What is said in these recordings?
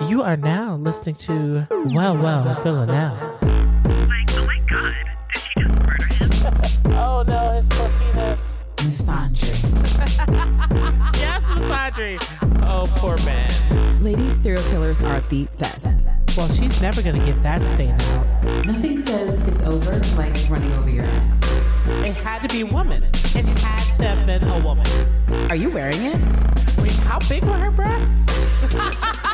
You are now listening to Well, Well, Villanelle. Like, oh my god, did she just murder him? Oh no, his penis. Misandry. Yes, Misandry. Oh, poor man. Lady serial killers are the best. Well, she's never gonna get that stain out. Nothing says it's over like running over your ex. It had to be a woman. It had to have been a woman. Are you wearing it? Wait, how big were her breasts?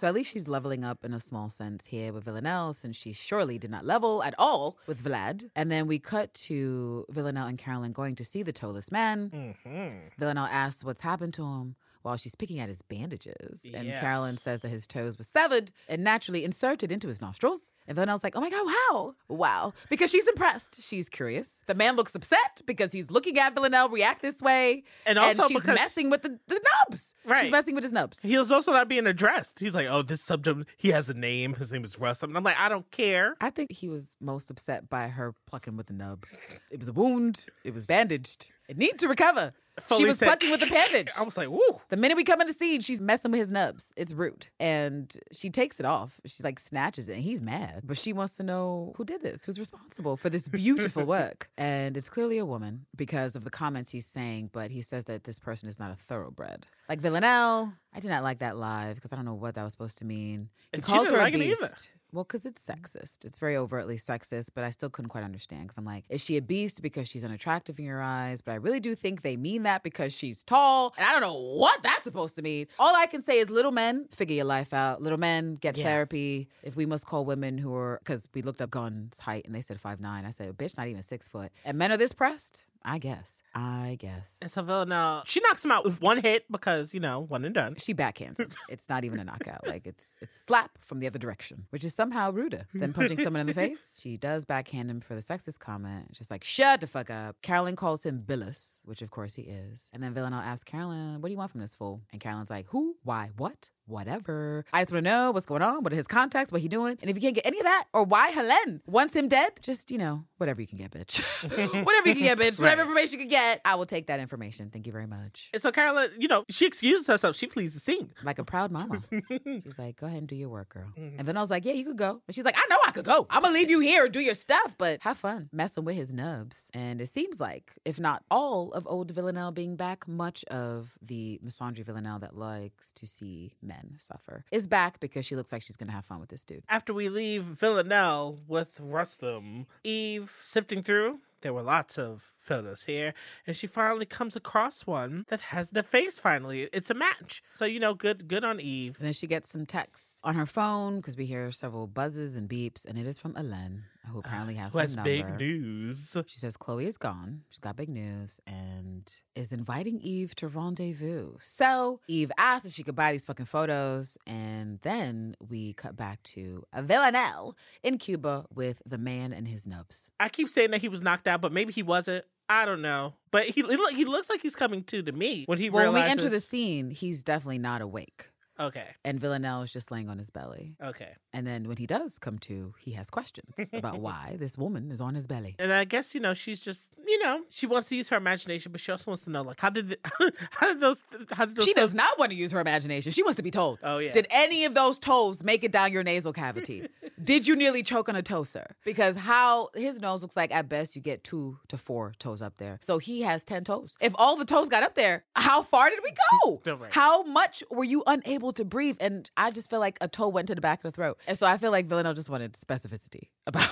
So at least she's leveling up in a small sense here with Villanelle, since she surely did not level at all with Vlad. And then we cut to Villanelle and Carolyn going to see the toeless man. Mm-hmm. Villanelle asks what's happened to him while she's picking at his bandages. And Yes. Carolyn says that his toes were severed and naturally inserted into his nostrils. And Villanelle's like, oh my God, wow. Wow. Because she's impressed. She's curious. The man looks upset because he's looking at Villanelle react this way. And also she's because- messing with the, the nubs. Right. She's messing with his nubs. He was also not being addressed. He's like, oh, this subject, he has a name. His name is Russ. And I'm like, I don't care. I think he was most upset by her plucking with the nubs. It was a wound. It was bandaged. It needed to recover. She was said- with the bandage. I was like, woo. The minute we come in the scene, she's messing with his nubs. It's rude. And she takes it off. She's like snatches it and he's mad. But she wants to know who did this, who's responsible for this beautiful work. And it's clearly a woman because of the comments he's saying, but he says that this person is not a thoroughbred. Like Villanelle, I did not like that live because I don't know what that was supposed to mean. He And calls her like a beast. Well, because it's mm-hmm. sexist. It's very overtly sexist, but I still couldn't quite understand because I'm like, is she a beast because she's unattractive in your eyes? But I really do think they mean that because she's tall. And I don't know what that's supposed to mean. All I can say is, little men, figure your life out. Little men, get Yeah. therapy. If we must call women who are, because we looked up Gunn's height and they said five nine. I said, bitch, not even six foot. And men are this pressed? I guess. I guess. And so Villanelle, she knocks him out with one hit because, you know, one and done. She backhands him. It's not even a knockout. Like it's it's a slap from the other direction, which is somehow ruder than punching someone in the face. She does backhand him for the sexist comment. Just like shut the fuck up. Carolyn calls him Billis, which of course he is. And then Villanelle asks Carolyn, "What do you want from this fool?" And Carolyn's like, "Who? Why? What? Whatever. I just want to know what's going on. What are his contacts? What he doing? And if you can't get any of that, or why Helen wants him dead, just you know whatever you can get, bitch. whatever you can get, bitch. Whatever Right. information you can get, I will take that information. Thank you very much. And so Carolyn, you know, she excuses herself. She flees the scene. like a proud mama. She's like, go ahead and do your work, girl. Mm-hmm. And Vanelle's like, yeah, you could go. And she's like, I know I could go. I'm gonna leave you here and do your stuff, but have fun messing with his nubs. And it seems like, if not all of old Villanelle being back, much of the misandry Villanelle that likes to see men suffer is back because she looks like she's gonna have fun with this dude. After we leave Villanelle with Rustum, Eve sifting through, there were lots of photos here, and she finally comes across one that has the face finally. It's a match. So, you know, good good on Eve. And then she gets some texts on her phone because we hear several buzzes and beeps, and it is from Hélène, who apparently has Who has big news. She says Chloe is gone. She's got big news and is inviting Eve to rendezvous. So Eve asks if she could buy these fucking photos. And then we cut back to Villanelle in Cuba with the man and his nubs. I keep saying that he was knocked out, but maybe he wasn't. I don't know. But he he looks like he's coming to to me when he Well, when we enter the scene, he's definitely not awake. Okay. And Villanelle is just laying on his belly. Okay. And then when he does come to, he has questions about why this woman is on his belly. And I guess you know she's just you know she wants to use her imagination, but she also wants to know like how did it, how did those how did those She does not want to use her imagination. She wants to be told. Oh, yeah. Did any of those toes make it down your nasal cavity? Did you nearly choke on a toe, sir? Because how his nose looks like at best you get two to four toes up there. So he has 10 toes. If all the toes got up there, how far did we go? No, right. How much were you unable to breathe? And I just feel like a toe went to the back of the throat. And so I feel like Villanelle just wanted specificity about,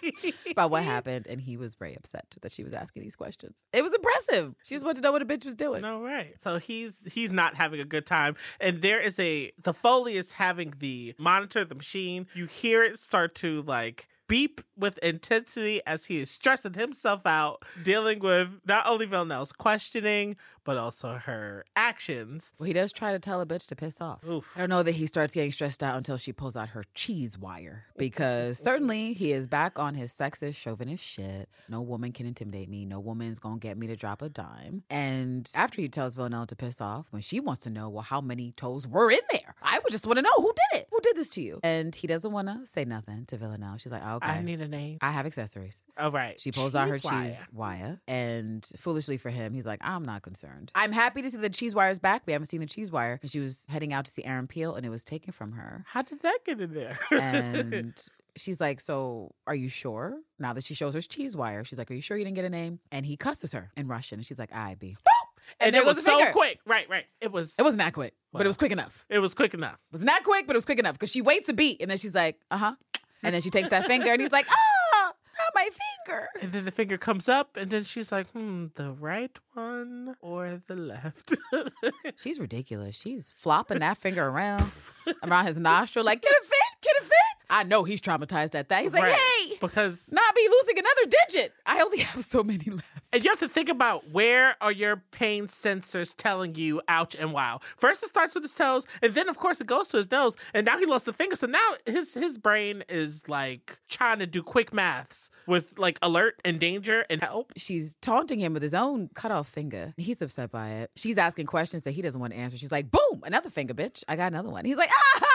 about what happened. And he was very upset that she was asking these questions. It was impressive. She just wanted to know what a bitch was doing. No, right. So he's he's not having a good time, and there is a the Foley is having the monitor the machine. You hear it start to like beep with intensity as he is stressing himself out, dealing with not only Villanelle's questioning but also her actions. Well, he does try to tell a bitch to piss off. Oof. I don't know that he starts getting stressed out until she pulls out her cheese wire because certainly he is back on his sexist, chauvinist shit. No woman can intimidate me. No woman's gonna get me to drop a dime. And after he tells Villanelle to piss off, when she wants to know, well, how many toes were in there? I would just want to know who did it. Who did this to you? And he doesn't want to say nothing to Villanelle. She's like, oh, Okay. I need a name. I have accessories. Oh, right. She pulls out her Cheese wire. cheese wire, and foolishly for him, he's like, "I'm not concerned. I'm happy to see the cheese wire is back. We haven't seen the cheese wire." And she was heading out to see Aaron Peel, and it was taken from her. How did that get in there? And she's like, "So, are you sure?" Now that she shows her cheese wire, she's like, "Are you sure you didn't get a name?" And he cusses her in Russian, and she's like, "I be." and there it was so finger. quick. Right, right. It was. It wasn't that quick, but it was quick enough. It was quick enough. It was not quick, but it was quick enough because she waits a beat, and then she's like, "Uh huh," and then she takes that finger, and he's like, "Ah, not my finger." And then the finger comes up, and then she's like, "Hmm, the right one or the left?" She's ridiculous. She's flopping that finger around around his nostril, like, "Can it fit? Can it fit?" I know he's traumatized at that. He's like, Right. "Hey." because Not be losing another digit. I only have so many left. And you have to think about where are your pain sensors telling you ouch and wow. First it starts with his toes, and then of course it goes to his nose, and now he lost the finger. So now his his brain is like trying to do quick maths with like alert and danger and help. She's taunting him with his own cut off finger. He's upset by it. She's asking questions that he doesn't want to answer. She's like, boom, another finger, bitch. I got another one. He's like, ah,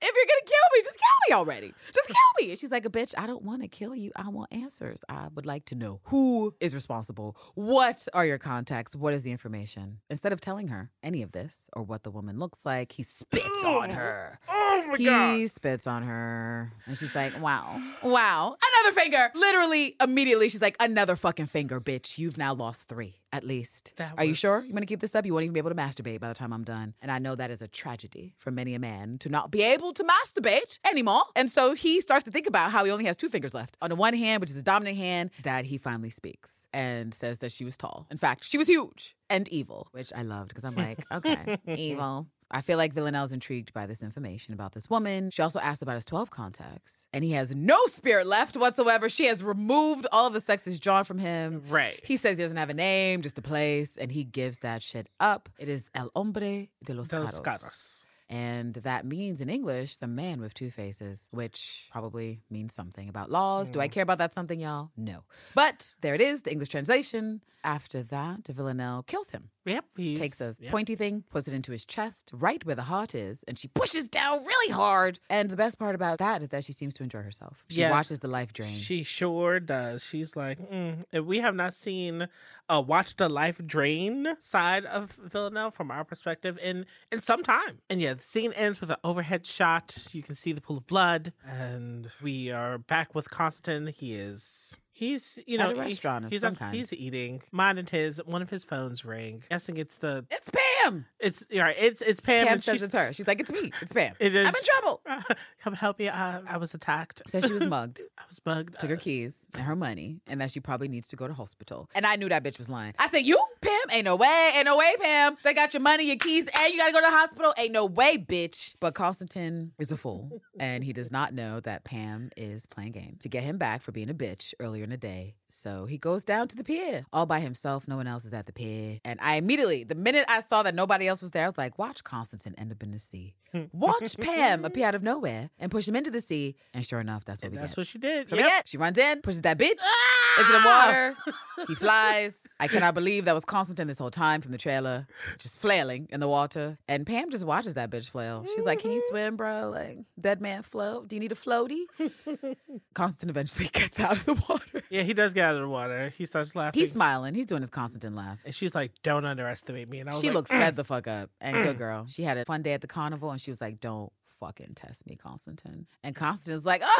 if you're to kill me, just kill me already. Just kill me. And she's like, a bitch, I don't want to kill you. I want answers. I would like to know who is responsible. What are your contacts? What is the information? Instead of telling her any of this or what the woman looks like, he spits on her. Oh my god. He spits on her. And she's like, wow, wow, another finger. Literally, immediately, she's like, another fucking finger, bitch. You've now lost three, at least. That Are you sure? You want to keep this up? You won't even be able to masturbate by the time I'm done. And I know that is a tragedy for many a man to not be able to masturbate anymore. And so he starts to think about how he only has two fingers left. On the one hand, which is his dominant hand, that he finally speaks and says that she was tall. In fact, she was huge and evil, which I loved because I'm like, okay, evil. I feel like Villanelle's intrigued by this information about this woman. She also asked about his 12 contacts, and he has no spirit left whatsoever. She has removed all of the sexes drawn from him. Right. He says he doesn't have a name, just a place, and he gives that shit up. It is El Hombre de los, De los Carros. Carros. And that means in English, the man with two faces, which probably means something about laws. Do I care about that something, y'all? No. But there it is, the English translation. After that, Villanelle kills him Yep. He's, takes a yep. pointy thing, puts it into his chest, right where the heart is, and she pushes down really hard. And the best part about that is that she seems to enjoy herself. She Yeah. watches the life drain. She sure does. She's like, mm. and we have not seen a watch the life drain side of Villanelle from our perspective in in some time. And yeah, the scene ends with an overhead shot. You can see the pool of blood, and we are back with Konstantin. He is. He's you At know a he- of he's some up- kind. he's eating, minding his one of his phones ring. Guessing it's the it's Pam. it's all right. It's it's Pam. Pam and says she's- it's her. She's like, it's me. It's Pam. It is. I'm in trouble. Come help me. I, I was attacked. Says she was mugged. I was mugged. Took her Uh, keys and her money, and that she probably needs to go to hospital. And I knew that bitch was lying. I said, "You, Pam? Ain't no way, ain't no way, Pam. They got your money, your keys, and you gotta go to the hospital. Ain't no way, bitch." But Konstantin is a fool, and he does not know that Pam is playing game to get him back for being a bitch earlier in the day. So he goes down to the pier all by himself. No one else is at the pier, and I immediately, the minute I saw that nobody else was there, I was like, "Watch Konstantin end up in the sea. Watch Pam appear out of nowhere and push him into the sea." And sure enough, that's what And we that's get. what she did. So Yep. get- She runs in, pushes that bitch ah! into the water. He flies. I cannot believe that was Konstantin this whole time from the trailer, just flailing in the water. And Pam just watches that bitch flail. She's like, Can you mm-hmm. swim, bro? Like, dead man float? Do you need a floaty? Konstantin eventually gets out of the water. Yeah, he does get out of the water. He starts laughing. He's smiling. He's doing his Konstantin laugh. and she's like, "Don't underestimate me." And I was She like, looks "Mm." fed the fuck up. And good girl. She had a fun day at the carnival and she was like, Don't fucking test me, Konstantin. And Konstantin's like,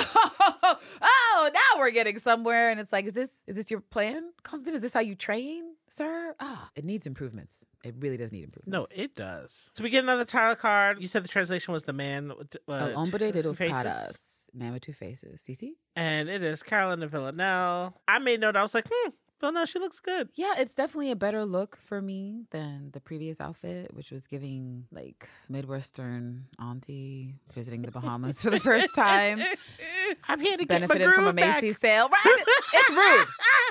Oh, oh, now we're getting somewhere. And it's like, is this is this your plan? Konstantin, is this how you train, sir? Ah, it needs improvements. It really does need improvements. No, it does. So we get another title card. You said the translation was the man. Uh, El hombre de two dos faces. caras. Man with two faces. CC? And it is Carolina Villanelle. I made note. I was like, hmm, Villanelle, she looks good. Yeah, it's definitely a better look for me than the previous outfit, which was giving like Midwestern auntie visiting the Bahamas for the first time. I'm here to get my benefited from a groove back. Macy's sale. Right? It's rude.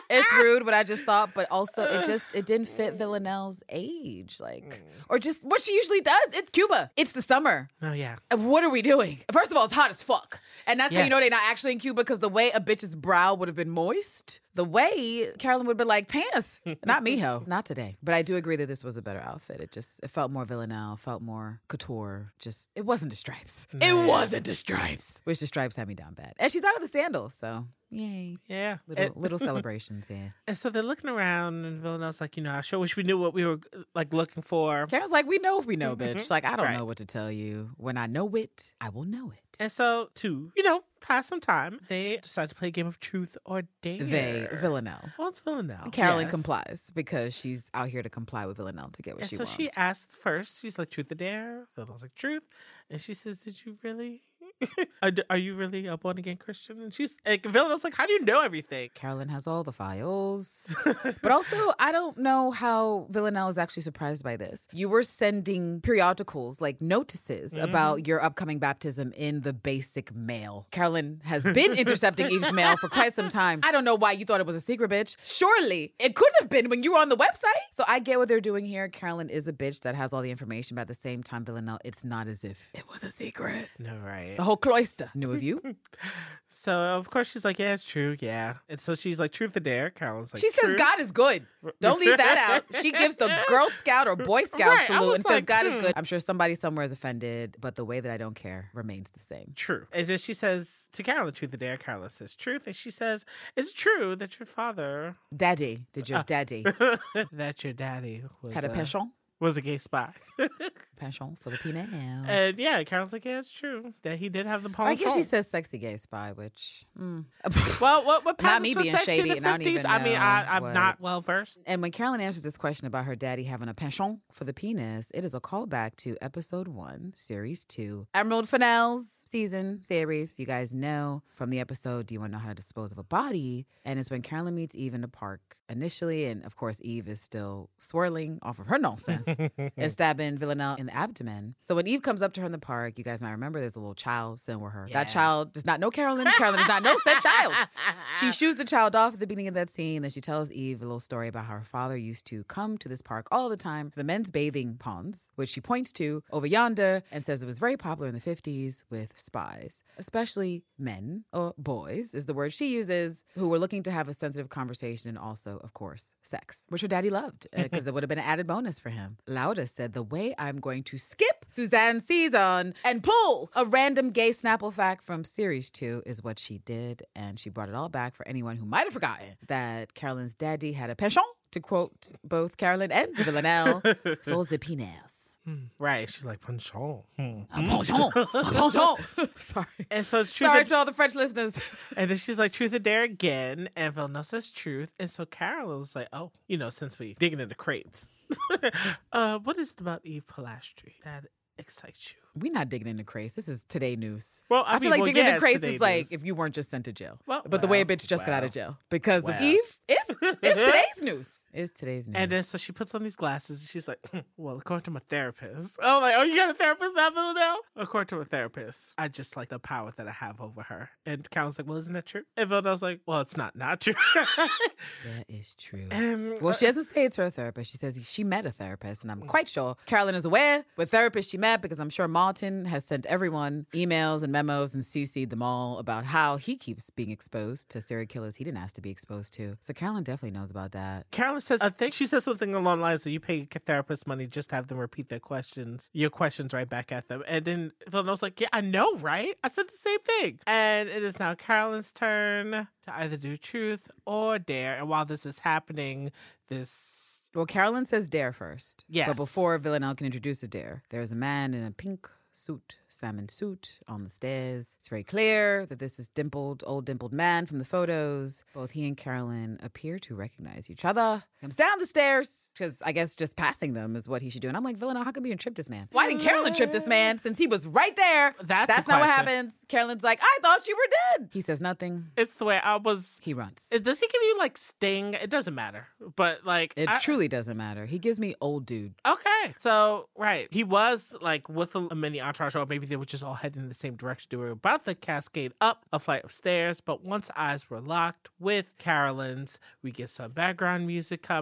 It's rude what I just thought, but also it just it didn't fit Villanelle's age, like mm. or just what she usually does. It's Cuba. It's the summer. Oh yeah. And What are we doing? First of all, it's hot as fuck, and that's how you know they're not actually in Cuba because the way a bitch's brow would have been moist, the way, Carolyn would be like, pants. Not me, ho. Not today. But I do agree that this was a better outfit. It just, it felt more Villanelle, felt more couture. Just, it wasn't the stripes. It wasn't the stripes. Which the stripes had me down bad. And she's out of the sandals, so yay. Yeah. Little, And- little celebrations, yeah. And so they're looking around, and Villanelle's like, you know, I sure wish we knew what we were like looking for. Karen's like, we know if we know, mm-hmm. bitch. Like, I don't Right. know what to tell you. When I know it, I will know it. And so, to you know, pass some time, they decide to play a game of truth or dare. They, Villanelle. Well, it's Villanelle. Carolyn yes. complies because she's out here to comply with Villanelle to get what And she so wants. So she asks first, she's like, truth or dare? Villanelle's like, truth. And she says, did you really? are, are you really a born again Christian? And she's like, Villanelle's like, how do you know everything? Carolyn has all the files. but also, I don't know how Villanelle is actually surprised by this. You were sending periodicals, like notices Mm-hmm. about your upcoming baptism in the basic mail. Carolyn has been intercepting Eve's mail for quite some time. I don't know why you thought it was a secret, bitch. Surely it couldn't have been when you were on the website. So I get what they're doing here. Carolyn is a bitch that has all the information, but at the same time, Villanelle, it's not as if it was a secret. no, right. The whole cloister knew of you. So, of course, she's like, yeah, it's true. Yeah. And so she's like, truth or dare? Carolyn's like, She says "Truth." God is good. Don't leave that out. She gives the Girl Scout or Boy Scout Right, salute was and says like, God is hmm. good. I'm sure somebody somewhere is offended, but the way that I don't care remains the same. True. And then she says to Carolyn, truth or dare? Carolyn says, truth. And she says, is it true that your father, Daddy, did your Ah. daddy that your daddy was, had a uh, penchant? Was a gay spy? Penchant for the penis. and yeah, Carol's like, yeah, it's true that he did have the palm. I guess she says sexy gay spy, which. mm. Well, what what Not me for being sexy shady, in the I fifties? I mean, I, I'm what- not well versed. And when Carolyn answers this question about her daddy having a penchant for the penis, it is a callback to episode one, series two, Emerald Fennell's season series. You guys know from the episode, Do You Want to Know How to Dispose of a Body? And it's when Carolyn meets Eve in the park initially. And of course, Eve is still swirling off of her nonsense and stabbing Villanelle in the abdomen. So when Eve comes up to her in the park, you guys might remember there's a little child sitting with her. Yeah. That child does not know Carolyn. Carolyn does not know said child. She shoos the child off at the beginning of that scene. Then she tells Eve a little story about how her father used to come to this park all the time for the men's bathing ponds, which she points to over yonder and says it was very popular in the 50s with spies, especially men or boys, is the word she uses, who were looking to have a sensitive conversation and also, of course, sex, which her daddy loved uh, because it would have been an added bonus for him. Laura said, The way I'm going to skip Suzanne season and pull a random gay Snapple fact from series two is what she did. And she brought it all back for anyone who might have forgotten that Carolyn's daddy had a penchant, to quote both Carolyn and Villanelle, for the penis. Right. She's like, penchant. Hmm. A penchant. A penchant. Sorry. And so it's truth. Sorry or- to all the French listeners. and then she's like, truth or dare again. And Villanelle says truth. And so Carol was like, oh, you know, since we digging into crates, uh, what is it about Eve Polastri that excites you? We're not digging into craze. This is today news. Well, I I, feel like well, digging yeah, into craze is like news. if you weren't just sent to jail. Well, but the way a bitch just got out of jail because well. of Eve, it's it's today's news. It's today's news. And then so she puts on these glasses and she's like, "Hmm, well, according to my therapist. Oh, like, oh, you got a therapist now, Villanelle? According to a therapist, I just like the power that I have over her. And Carol's like, well, isn't that true? And Villanelle's like, well, it's not not true. that is true. and, Well, uh, she doesn't say it's her therapist. She says she met a therapist, and I'm quite sure Carolyn is aware what therapist she met because I'm sure Has sent everyone emails and memos and CC'd them all about how he keeps being exposed to serial killers he didn't ask to be exposed to. So Carolyn definitely knows about that. Carolyn says, I think she says something along the lines of you pay a therapist money just to have them repeat their questions, your questions right back at them. And then Villanelle's like, Yeah, I know, right? I said the same thing. And it is now Carolyn's turn to either do truth or dare. And while this is happening, this. Well, Carolyn says dare first. Yes. But before Villanelle can introduce a dare, there's a man in a pink suit, salmon suit, on the stairs. It's very clear that this is dimpled, old dimpled man from the photos. Both he and Carolyn appear to recognize each other. Comes down the stairs, because I guess just passing them is what he should do. And I'm like, Villanelle, how come you didn't trip this man? Why didn't Carolyn trip this man mm. since he was right there? That's That's not what happens. Carolyn's like, I thought you were dead. He says nothing. It's the way I was. He runs. Is- Does he give you like sting? It doesn't matter. But like. It I- truly doesn't matter. He gives me old dude. Okay. So, right. He was like with a, a mini entourage, or maybe they were just all heading in the same direction. They were about to cascade up a flight of stairs, but once eyes were locked with Carolyn's, we get some background music coming,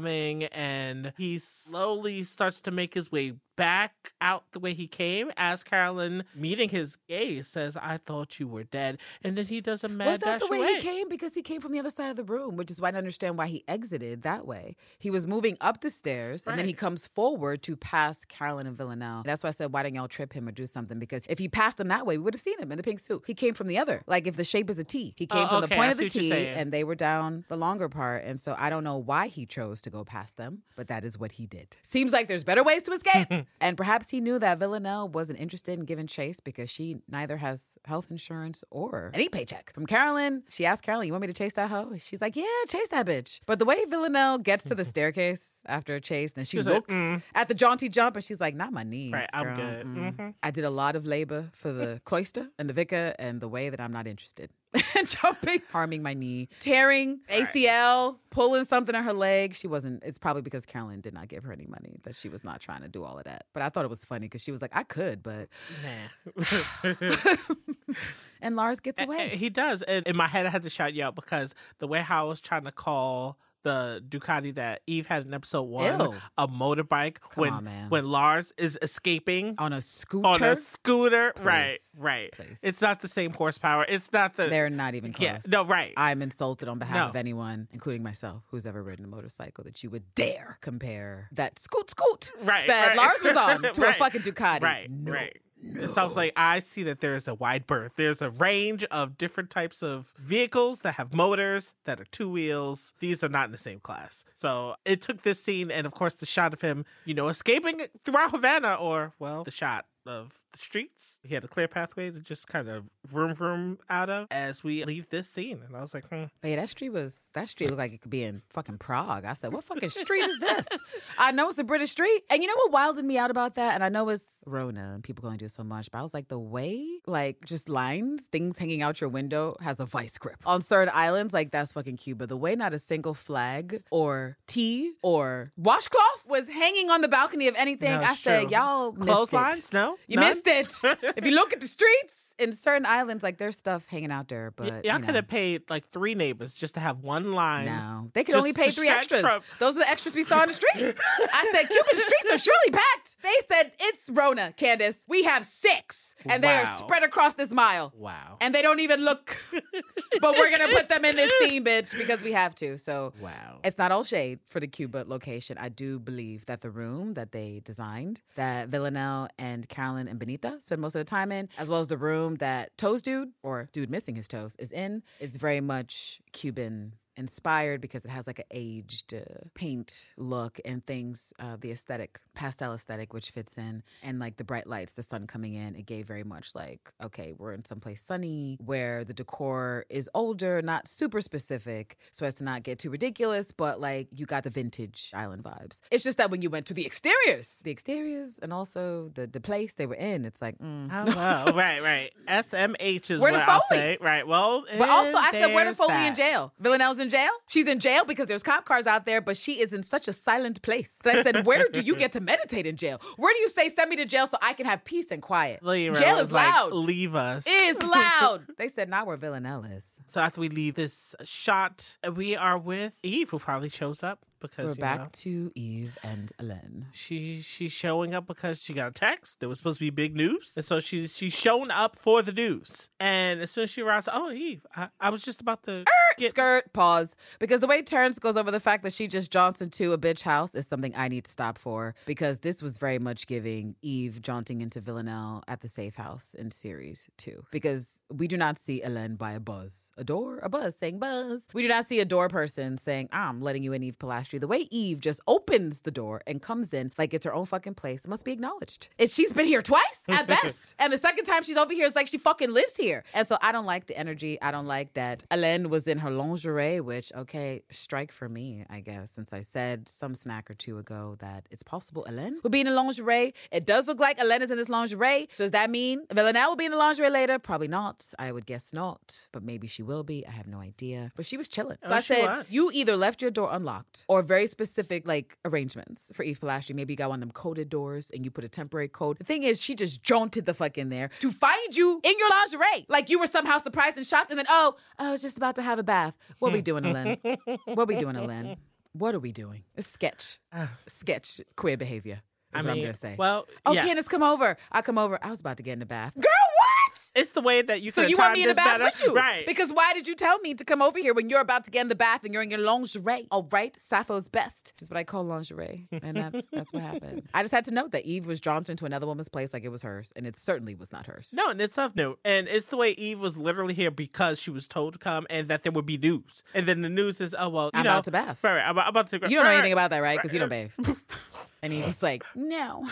and he slowly starts to make his way back out the way he came as Carolyn meeting his gaze says, I thought you were dead. And then he does a mad Was that the way away. he came? Because he came from the other side of the room, which is why I don't understand why he exited that way. He was moving up the stairs and then he comes forward to pass Carolyn and Villanelle. That's why I said, why didn't y'all trip him or do something? Because if he passed them that way, we would have seen him in the pink suit. He came from the other. Like if the shape is a T, he came Oh, from the point of the see what you're T and they were down the longer part. And so I don't know why he chose to go past them, but that is what he did. Seems like there's better ways to escape. And perhaps he knew that Villanelle wasn't interested in giving chase because she neither has health insurance or any paycheck. From Carolyn, she asked Carolyn, You want me to chase that hoe? She's like, Yeah, chase that bitch. But the way Villanelle gets to the staircase after a chase, then she She's like, looks "Mm." at the jaunty jump and she's like, Not my knees. Right, I'm girl. good. Mm. Mhm. I did a lot of labor for the cloister and the vicar and the way that I'm not interested. And jumping, harming my knee, tearing ACL, pulling something in her leg. She wasn't, it's probably because Carolyn did not give her any money that she was not trying to do all of that. But I thought it was funny because she was like, I could, but. Nah. And Lars gets away. He does. And in my head, I had to shout you out because the way how I was trying to call the Ducati that Eve had in episode one Ew. a motorbike when on, man. when Lars is escaping on a scooter. on a scooter. Right, Please. right. Please. It's not the same horsepower. It's not the. They're not even close. Yeah, no, right. I'm insulted on behalf No. of anyone, including myself, who's ever ridden a motorcycle, that you would dare compare that scoot scoot Right, that right. Lars was on to a fucking Ducati. Right, No. right. It sounds like I see that there is a wide berth. There's a range of different types of vehicles that have motors that are two wheels. These are not in the same class. So it took this scene and, of course, the shot of him, you know, escaping throughout Havana, or, well, the shot of the streets. He had a clear pathway to just kind of vroom vroom out of as we leave this scene. And I was like, hmm. But yeah, that street was that street looked like it could be in fucking Prague. I said, what fucking street is this? I know it's a British street, and you know what wilded me out about that? And I know it's Rona and people going to do so much, but I was like, the way like just lines, things hanging out your window has a vice grip on certain islands. Like that's fucking Cuba. The way not a single flag or tea or washcloth was hanging on the balcony of anything. No, I said, y'all Clotheslines? No? You None? missed if you look at the streets in certain islands, like there's stuff hanging out there, but you y'all know. could have paid like three neighbors just to have one line. No, they could only pay three extras. Those are the extras we saw on the street. I said, Cuban streets are surely packed. They said, it's Rona, Candace. We have six, and they are spread across this mile. Wow. And they don't even look, but we're gonna put them in this scene, bitch, because we have to. So wow. it's not all shade for the Cuba location. I do believe that the room that they designed, that Villanelle and Carolyn and Benita spend most of the time in, as well as the room that Toes Dude, or Dude Missing His Toes, is in, is very much Cuban inspired because it has like an aged uh, paint look and things uh, the aesthetic pastel aesthetic which fits in and like the bright lights the sun coming in it gave very much like okay we're in someplace sunny where the decor is older not super specific so as to not get too ridiculous but like you got the vintage island vibes it's just that when you went to the exteriors the exteriors and also the the place they were in it's like mm. Oh, wow. right, right. SMH is Where what I'll say. Right. Well, But also, I said, where the Foley in jail? Villanelle's in jail? She's in jail because there's cop cars out there, but she is in such a silent place. That I said, where do you get to meditate in jail? Where do you say, send me to jail so I can have peace and quiet? Lyra jail is like, loud. Leave us. It is loud. they said, not where Villanelle is. So after we leave this shot, we are with Eve, who finally shows up because We're you back know, to Eve and Ellen. she she's showing up because she got a text. There was supposed to be big news, and so she's she's shown up for the news. And as soon as she arrives, oh Eve, I, I was just about to get Skirt, pause. Because the way Terrence goes over the fact that she just jaunts into a bitch house is something I need to stop for. Because this was very much giving Eve jaunting into Villanelle at the safe house in series two. Because we do not see Ellen by a buzz. A door, a buzz saying buzz. We do not see a door person saying, I'm letting you in, Eve The way Eve just opens the door and comes in like it's her own fucking place must be acknowledged. And she's been here twice at best. and the second time she's over here, it's like she fucking lives here. And so I don't like the energy. I don't like that Ellen was in her lingerie, which, okay, strike for me, I guess, since I said some snack or two ago that it's possible Ellen would be in a lingerie. It does look like Ellen is in this lingerie. So does that mean Villanelle will be in the lingerie later? Probably not. I would guess not. But maybe she will be. I have no idea. But she was chilling. Oh, so Oh, I said, was. you either left your door unlocked or very specific like arrangements for Eve Polastri. Maybe you got one of them coded doors and you put a temporary code. The thing is, she just jaunted the fuck in there to find you in your lingerie. Like you were somehow surprised and shocked, and then, oh, I was just about to have a bath. What we doing, Ellen? what we doing, Ellen? What are we doing? A sketch. Ah. sketch queer behavior. Is I what I'm gonna say. well, oh, yes. Candace, come over. I come over. I was about to get in the bath. Girl, what? It's the way that you. So could've you want me in the this bath better. with you? right? Because why did you tell me to come over here when you're about to get in the bath and you're in your lingerie? All right, Sappho's best, which is what I call lingerie, and that's that's what happened. I just had to note that Eve was drawn into another woman's place like it was hers, and it certainly was not hers. No, and it's of note. And it's the way Eve was literally here because she was told to come and that there would be news. And then the news is, oh, well, you I'm know. about to bath. Right, right. I'm about, to You don't know anything about that, right? Because you don't bathe. And he was like, "No,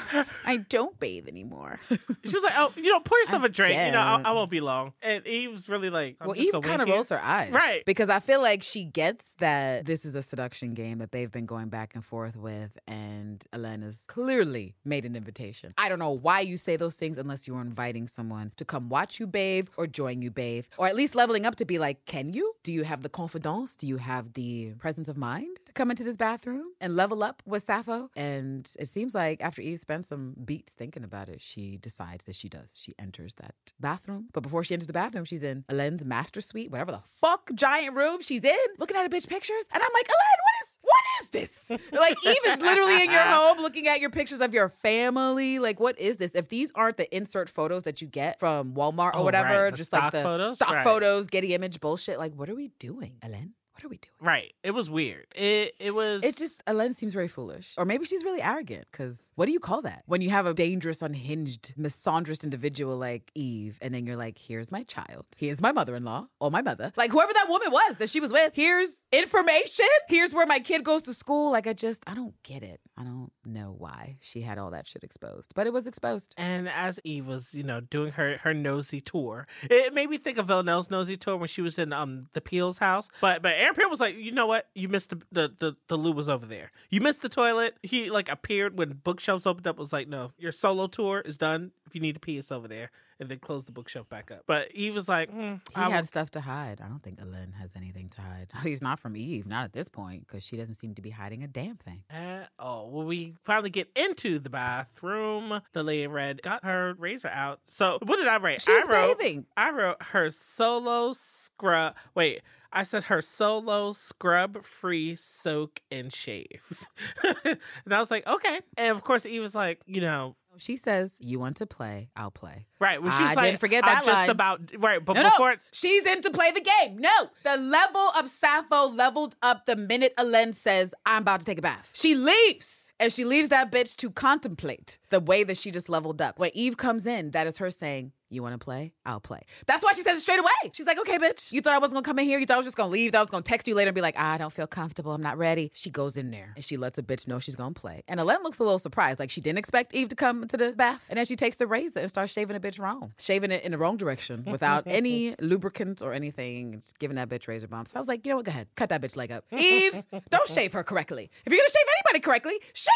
I don't bathe anymore." She was like, oh, you know, pour yourself a drink. You know, I. I won't be long. And Eve was really like, well, Eve kind of rolls her eyes, Right. Because I feel like she gets that this is a seduction game that they've been going back and forth with, and Elena's clearly made an invitation. I don't know why you say those things unless you are inviting someone to come watch you bathe or join you bathe, or at least leveling up to be like, can you? Do you have the confidence? Do you have the presence of mind to come into this bathroom and level up with Sappho? And it seems like after Eve spends some beats thinking about it, she decides that she does. She enters that bathroom. But before she enters the bathroom, she's in Elaine's master suite, whatever the fuck giant room she's in, looking at a bitch pictures. And I'm like, Elaine, what is what is this? Like Eve is literally in your home looking at your pictures of your family. Like, what is this? If these aren't the insert photos that you get from Walmart or Oh, whatever, right. Just like the photos? stock Right. photos, Getty image bullshit, like what are we doing, Elaine? What are we doing? Right. It was weird. It it was. It just Elaine seems very foolish, or maybe she's really arrogant. Because what do you call that when you have a dangerous, unhinged, misandrist individual like Eve, and then you're like, "Here's my child. Here's my mother-in-law or my mother, like whoever that woman was that she was with. Here's information. Here's where my kid goes to school. Like I just, I don't get it. I don't know why she had all that shit exposed, but it was exposed. And as Eve was, you know, doing her her nosy tour, it made me think of Villanelle's nosy tour when she was in um the Peel's house. But but Aaron Peel was like, you know what? You missed the the the, the loo was over there. You missed the toilet. He like appeared when bookshelves opened up. Was like, no, your solo tour is done. If you need to pee, it's over there. And then closed the bookshelf back up. But he was like, hmm, He I had will- stuff to hide. I don't think Elaine has anything to hide. He's not from Eve, not at this point, because she doesn't seem to be hiding a damn thing. Uh, oh, well, we finally get into the bathroom. The lady in red got her razor out. So, what did I write? She's I wrote, bathing. I wrote her solo scrub. Wait, I said her solo scrub free soak and shave. and I was like, okay. And of course, Eve was like, you know, oh, She says, "You want to play? I'll play." right. When she I like, didn't forget I'm that just line. about right. But No, before no, she's in to play the game. No, the level of Sappho leveled up the minute Hélène says, "I'm about to take a bath." She leaves, and she leaves that bitch to contemplate the way that she just leveled up. When Eve comes in, that is her saying. You want to play? I'll play. That's why she says it straight away. She's like, okay, bitch. You thought I wasn't gonna come in here? You thought I was just gonna leave? That I was gonna text you later and be like, ah, I don't feel comfortable. I'm not ready. She goes in there and she lets a bitch know she's gonna play. And Hélène looks a little surprised, like she didn't expect Eve to come to the bath. And then she takes the razor and starts shaving a bitch wrong, shaving it in the wrong direction without any lubricant or anything, just giving that bitch razor bumps. I was like, you know what? Go ahead, cut that bitch leg up. Eve, don't shave her correctly. If you're gonna shave anybody correctly, shave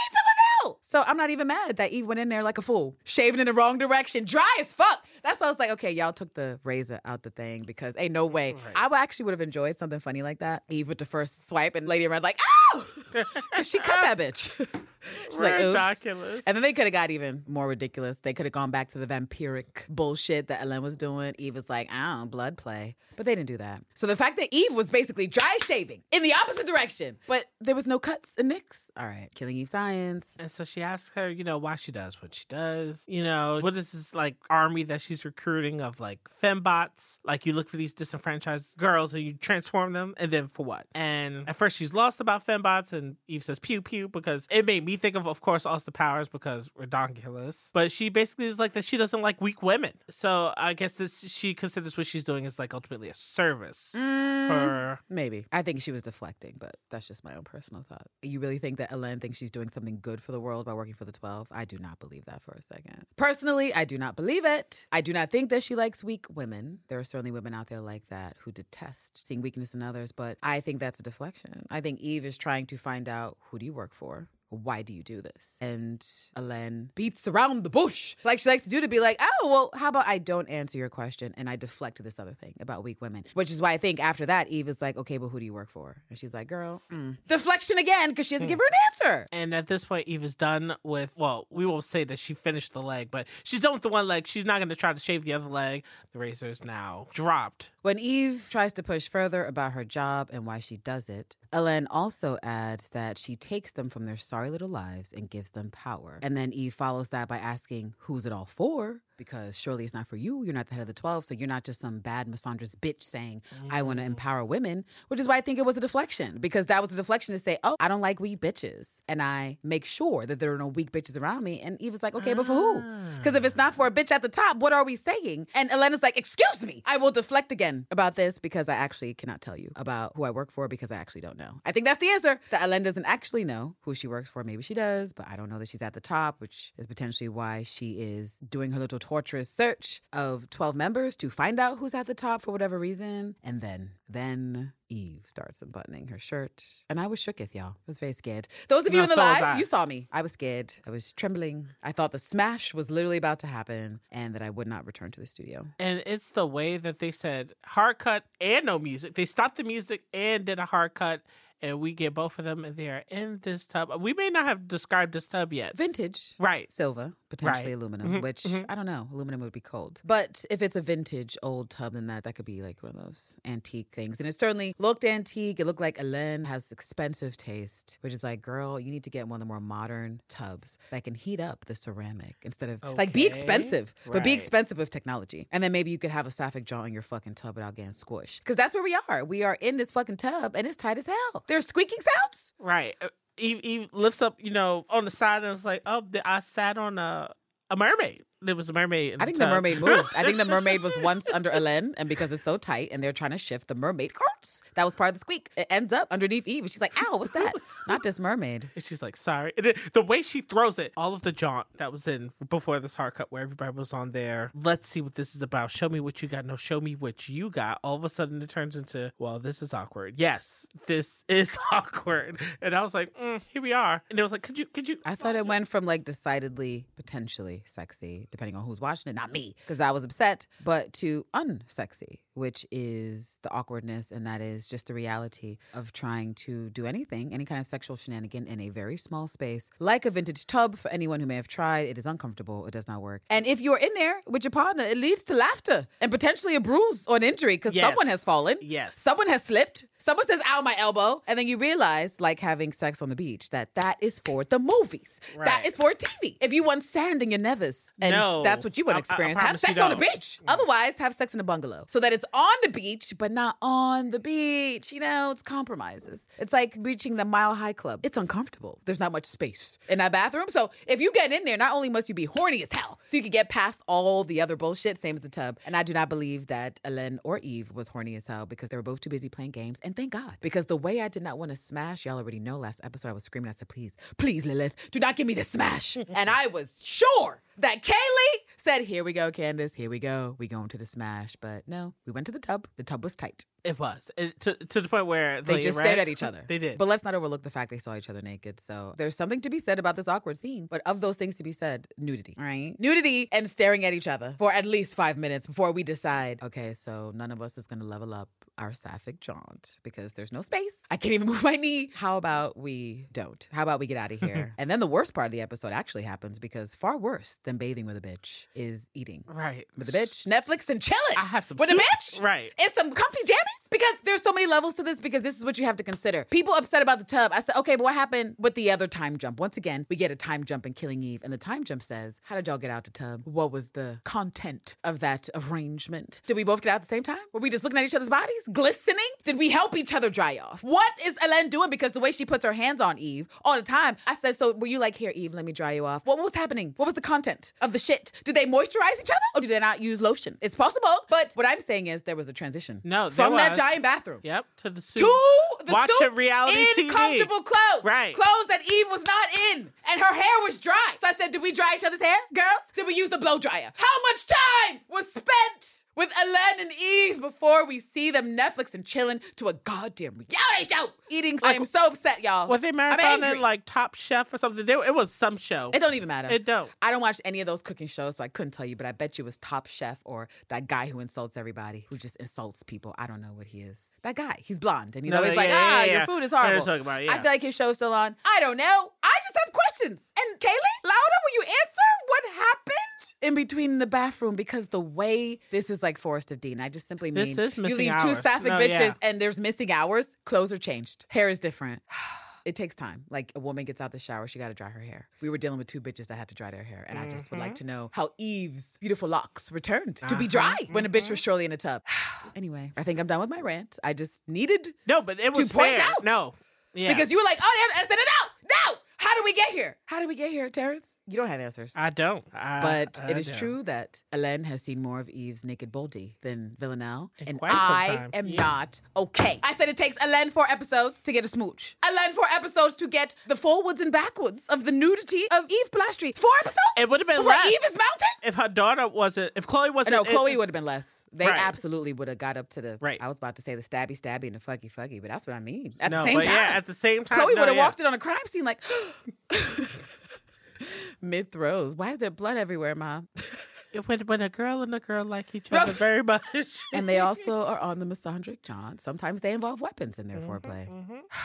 Villanelle. So I'm not even mad that Eve went in there like a fool, shaving in the wrong direction, dry as fuck. That's why I was like, okay, y'all took the razor out the thing because ain't no way. I actually would have enjoyed something funny like that. Eve with the first swipe and Lady Red like, oh, because she cut that bitch. She's like, oops. ridiculous. And then they could have got even more ridiculous. They could have gone back to the vampiric bullshit that Ellen was doing. Eve was like, I don't blood play. But they didn't do that. So the fact that Eve was basically dry shaving in the opposite direction, but there was no cuts and nicks. All right, killing Eve science. And so she asks her, you know, why she does what she does. You know, what is this like army that she's recruiting of like fembots? Like you look for these disenfranchised girls and you transform them, and then for what? And at first she's lost about fembots, and Eve says pew pew because it made me think of, of course, Austin Powers because redonkulous. But she basically is like that she doesn't like weak women. So I guess this she considers what she's doing is like ultimately a service mm, for Maybe. I think she was deflecting, but that's just my own personal thought. You really think that Elaine thinks she's doing something good for the world by working for the 12? I do not believe that for a second. Personally, I do not believe it. I do not think that she likes weak women. There are certainly women out there like that who detest seeing weakness in others, but I think that's a deflection. I think Eve is trying to find out who do you work for? Why do you do this? And Hélène beats around the bush like she likes to do to be like, oh, well, how about I don't answer your question and I deflect to this other thing about weak women? Which is why I think after that, Eve is like, okay, but who do you work for? And she's like, girl, mm. deflection again because she doesn't give her an answer. And at this point, Eve is done with, well, we won't say that she finished the leg, but she's done with the one leg. She's not going to try to shave the other leg. The razor is now dropped When Eve tries to push further about her job and why she does it, Ellen also adds that she takes them from their sorry little lives and gives them power. And then Eve follows that by asking, Who's it all for? Because surely it's not for you. You're not the head of the 12, so you're not just some bad misandrous bitch saying, I want to mm. empower women, which is why I think it was a deflection, because that was a deflection to say, Oh, I don't like weak bitches. And I make sure that there are no weak bitches around me. And Eve was like, Okay, but for who? Because if it's not for a ah. bitch at the top, what are we saying? And Elena's like, Excuse me. I will deflect again about this because I actually cannot tell you about who I work for because I actually don't know. I think that's the answer. That Ellen doesn't actually know who she works for. Maybe she does, but I don't know that she's at the top, which is potentially why she is doing her little torturous search of 12 members to find out who's at the top for whatever reason. And then, then Eve starts unbuttoning her shirt. And I was shooketh, y'all. I was very scared. Those of you No, in the so live, you saw me. I was scared. I was trembling. I thought the smash was literally about to happen and that I would not return to the studio. And it's the way that they said hard cut and no music. They stopped the music and did a hard cut, and we get both of them, and they are in this tub. We may not have described this tub yet. Vintage. Right. Silver, potentially Right. aluminum, Mhm, which mhm. I don't know. Aluminum would be cold. But if it's a vintage old tub, then that, that could be like one of those antique things. And it certainly looked antique. It looked like Hélène has expensive taste, which is like, girl, you need to get one of the more modern tubs that can heat up the ceramic instead of like be Okay. expensive, but be expensive with technology. And then maybe you could have a sapphic jaw in your fucking tub without getting squished. Because that's where we are. We are in this fucking tub and it's tight as hell. There's squeaking sounds. Right. Eve, Eve lifts up, you know, on the side and it's like, oh, I sat on a a mermaid. There was a mermaid. In I think the tub. mermaid moved. I think the mermaid was once under Hélène, and because it's so tight and they're trying to shift, the mermaid. That was part of the squeak. It ends up underneath Eve, and she's like, "Ow, what's that? Not this mermaid." And she's like, sorry. It- the way she throws it, all of the jaunt that was in before this hard cut where everybody was on there, let's see what this is about. Show me what you got. No, show me what you got. All of a sudden it turns into, well, this is awkward. Yes, this is awkward. And I was like, mm, here we are. And it was like, could you, could you? I thought it went from like decidedly potentially sexy, depending on who's watching it, not me, because I was upset, but to unsexy, which is the awkwardness, and that is just the reality of trying to do anything, any kind of sexual shenanigan in a very small space, like a vintage tub. For anyone who may have tried, it is uncomfortable. It does not work. And if you're in there with your partner, it leads to laughter and potentially a bruise or an injury because Yes. someone has fallen. Yes. Someone has slipped. Someone says, ow, my elbow. And then you realize, like having sex on the beach, that that is for the movies. That Right. is for TV. If you want sand in your nethers and No. that's what you want I- I- I to experience, have sex on the beach. Otherwise, have sex in a bungalow so that it's on the beach, but not on the beach. You know, it's compromises. It's like reaching the mile high club. It's uncomfortable. There's not much space in that bathroom. So if you get in there, not only must you be horny as hell, so you can get past all the other bullshit, same as the tub. And I do not believe that Ellen or Eve was horny as hell because they were both too busy playing games. And thank God. Because the way I did not want to smash, y'all already know last episode I was screaming. I said, please, please, Lilith, do not give me the smash. and I was sure that Kaylee said, here we go, Candace. Here we go. We going to the smash. But no, we went to the tub. The tub was tight. It was it, to, to the point where They just stared at each other. They did. But let's not overlook the fact they saw each other naked. So there's something to be said about this awkward scene. But of those things to be said, nudity, right? Nudity and staring at each other for at least five minutes before we decide, okay, so none of us is going to level up our sapphic jaunt because there's no space. I can't even move my knee. How about we don't? How about we get out of here? and then the worst part of the episode actually happens because far worse than bathing with a bitch is eating right. with a bitch, Netflix and chilling. I have some with a bitch, Right. and some comfy jammies because there's so many levels to this because this is what you have to consider. People upset about the tub. I said, okay, but what happened with the other time jump? Once again, we get a time jump in Killing Eve, and the time jump says, how did y'all get out the tub? What was the content of that arrangement? Did we both get out at the same time? Were we just looking at each other's bodies, glistening? Did we help each other dry off? What is Ellen doing? Because the way she puts her hands on Eve all the time, I said, so were you like, here, Eve, let me dry you off? What was happening? What was the content of the shit? Did they moisturize each other or did they not use lotion? It's possible, but what I'm saying is there was a transition. No, there from that was. giant bathroom. Yep. To the suit. To the Watching suit reality in TV. comfortable clothes, Right. Clothes that Eve was not in, and her hair was dry. So I said, "Did we dry each other's hair, girls? Did we use the blow dryer? How much time was spent with Ellen and Eve before we see them Netflix and chilling to a goddamn reality show? Eating. I am so upset, y'all. Was they marathoning like Top Chef or something? There, it was some show. It don't even matter. It don't. I don't watch any of those cooking shows, so I couldn't tell you. But I bet you it was Top Chef or that guy who insults everybody, who just insults people. I don't know what he is. That guy. He's blonde, and he's No, always yeah, like, "Ah, yeah, your yeah. food is horrible." about, I feel like his show's still on. I don't know. I just have questions. And Kaylee, Laura, will you answer what happened? in between the bathroom because the way this is like Forest of Dean. I just simply This mean is you missing leave two hours. sapphic No, bitches yeah. and there's missing hours. Clothes are changed. Hair is different. It takes time. Like a woman gets out the shower, she got to dry her hair. We were dealing with two bitches that had to dry their hair, and I just would Mm-hmm. like to know how Eve's beautiful locks returned to be Uh-huh, dry when a bitch was surely in a tub. anyway, I think I'm done with my rant. I just needed No, but it was point fair. out. No. Yeah. because you were like, "Oh, I sent it out." No, how did we get here? How did we get here, Terrence? You don't have answers. I don't. I, But I it is don't. true that Hélène has seen more of Eve's naked boldy than Villanelle. And I am Yeah. not okay. I said it takes Hélène four episodes to get a smooch. Hélène four episodes to get the forwards and backwards of the nudity of Eve Polastri. Four episodes? It would have been less. Eve is mounted? If her daughter wasn't, if Chloe wasn't. No, in- Chloe would have been less. They Right. absolutely would have got up to the. Right. I was about to say the stabby stabby and the fucky fucky, but that's what I mean. At no, the same but time. yeah, at the same time. Chloe no, would have yeah. walked in on a crime scene like mid throws. Why is there blood everywhere, mom? When, when a girl and a girl like each other very much. and they also are on the misandric John. Sometimes they involve weapons in their Mm-hmm, foreplay.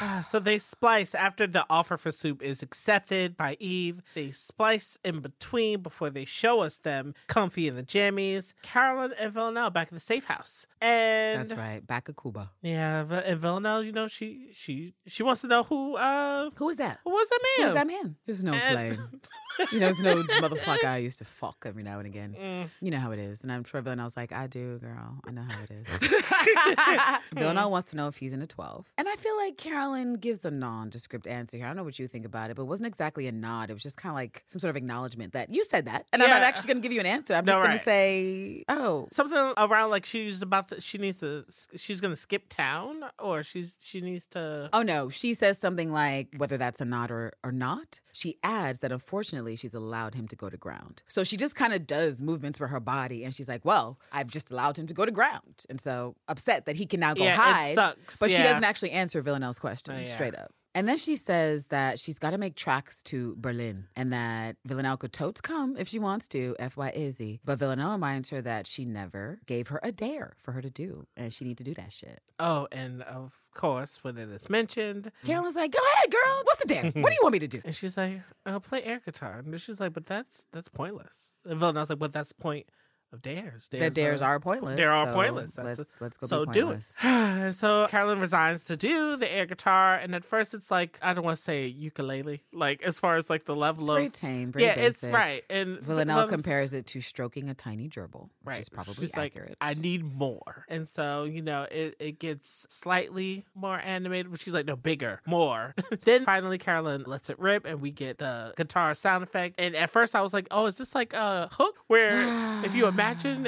Ah, so they splice after the offer for soup is accepted by Eve. They splice in between before they show us them comfy in the jammies. Carolyn and Villanelle back in the safe house. And That's right. Back at Cuba. Yeah, and Villanelle, you know, she she she wants to know who uh Who is that? who was that Who man? is that man? There's no And- flame. You know, there's no motherfucker I used to fuck every now and again. Mm. You know how it is. And I'm sure was like, I do, girl. I know how it is. Villanelle wants to know if he's in a 12. And I feel like Carolyn gives a nondescript answer here. I don't know what you think about it, but it wasn't exactly a nod. It was just kind of like some sort of acknowledgement that you said that. And I'm not actually going to give you an answer. I'm No, just going right. to say, oh, Something around like she's about to she needs to she's gonna skip town or she's she needs to Oh no, she says something like whether that's a nod or, or not. She adds that unfortunately she's allowed him to go to ground. So she just kind of does movements for her body and she's like, Well, I've just allowed him to go to ground. And so upset that he can now go Yeah, it hide. sucks, But she doesn't actually answer Villanelle's question Oh, yeah. straight up. And then she says that she's got to make tracks to Berlin and that Villanelle could totes come if she wants to, FY Izzy. But Villanelle reminds her that she never gave her a dare for her to do and she need to do that shit. Oh, and of course when it is mentioned Carolyn's like, Go ahead, girl. What's the dare? What do you want me to do? and she's like, I'll play air guitar. And she's like, But that's that's pointless. And Villanelle's like, But that's point of dares. The dares are pointless. They are so pointless. That's Let's let's go so do it. so Carolyn resigns to do the air guitar, and at first it's like I don't want to say ukulele, like as far as like the level It's of very tame. Very yeah, it's right. And Villanelle compares it to stroking a tiny gerbil, which Right, is probably She's accurate. like, I need more, and so you know, it, it gets slightly more animated. But she's like, no, bigger, more. then finally, Carolyn lets it rip, and we get the guitar sound effect. And at first, I was like, oh, is this like a hook where if you imagine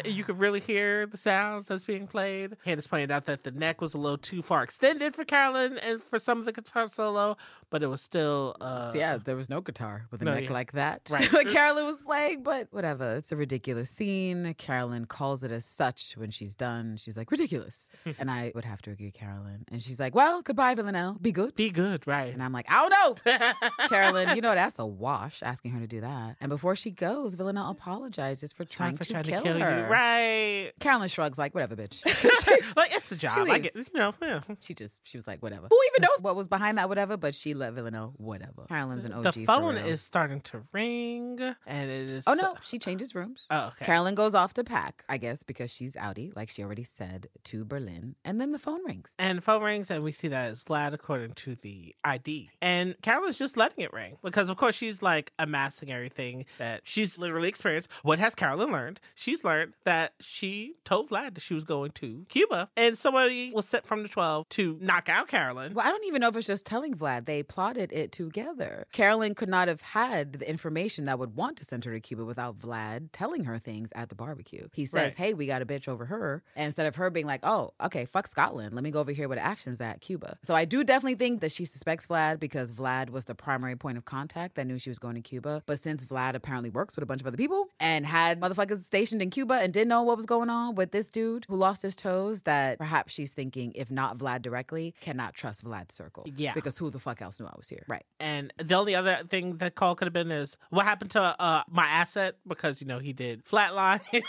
you could really hear the sounds that's being played? Candace pointed out that the neck was a little too far extended for Carolyn and for some of the guitar solo, but it was still uh, yeah, there was no guitar with a no, neck yeah. like that. Right. like Carolyn was playing, but whatever. It's a ridiculous scene. Carolyn calls it as such when she's done. She's like, ridiculous. and I would have to agree, Carolyn. And she's like, well, goodbye, Villanelle. Be good. be good, right? And I'm like, I don't know. Carolyn, you know that's a wash asking her to do that. And before she goes, Villanelle apologizes for trying, for to, trying kill to kill her. you, right? Carolyn shrugs like, whatever, bitch. like it's the job. I leaves. get, you know. Yeah. she just she was like, whatever. Who even knows what was behind that whatever? But she let Villanelle whatever. Carolyn's an OG. the phone is starting to ring, and it is. Oh no, she changes rooms. Oh, okay. Carolyn goes off to pack, I guess, because she's outie, like she already said, to Berlin. And then the phone rings. And the phone rings, and we see that it's Vlad according to the ID. And Carolyn's just letting it ring because, of course, she's like amassing everything that she's literally experienced. What has Carolyn learned? She's learned that she told Vlad that she was going to Cuba, and somebody was sent from the 12 to knock out Carolyn. Well, I don't even know if it's just telling Vlad. They plotted it together. Carolyn could not have had the information that would want to send her to Cuba without Vlad telling her things at the barbecue. He says, Right. Hey, we got a bitch over her. And instead of her being like, Oh, okay, fuck Scotland. Let me go over here with actions at Cuba. So I do definitely think that she suspects Vlad because Vlad was the primary point of contact that knew she was going to Cuba. But since Vlad apparently works with a bunch of other people and had motherfuckers stationed in Cuba and didn't know what was going on with this dude who lost his toes, that perhaps she's thinking, if not Vlad directly, cannot trust Vlad's circle. Yeah. Because who the fuck else knew I was here? Right. And the only other thing that call could have been is what happened to uh, my asset because you know he did flatline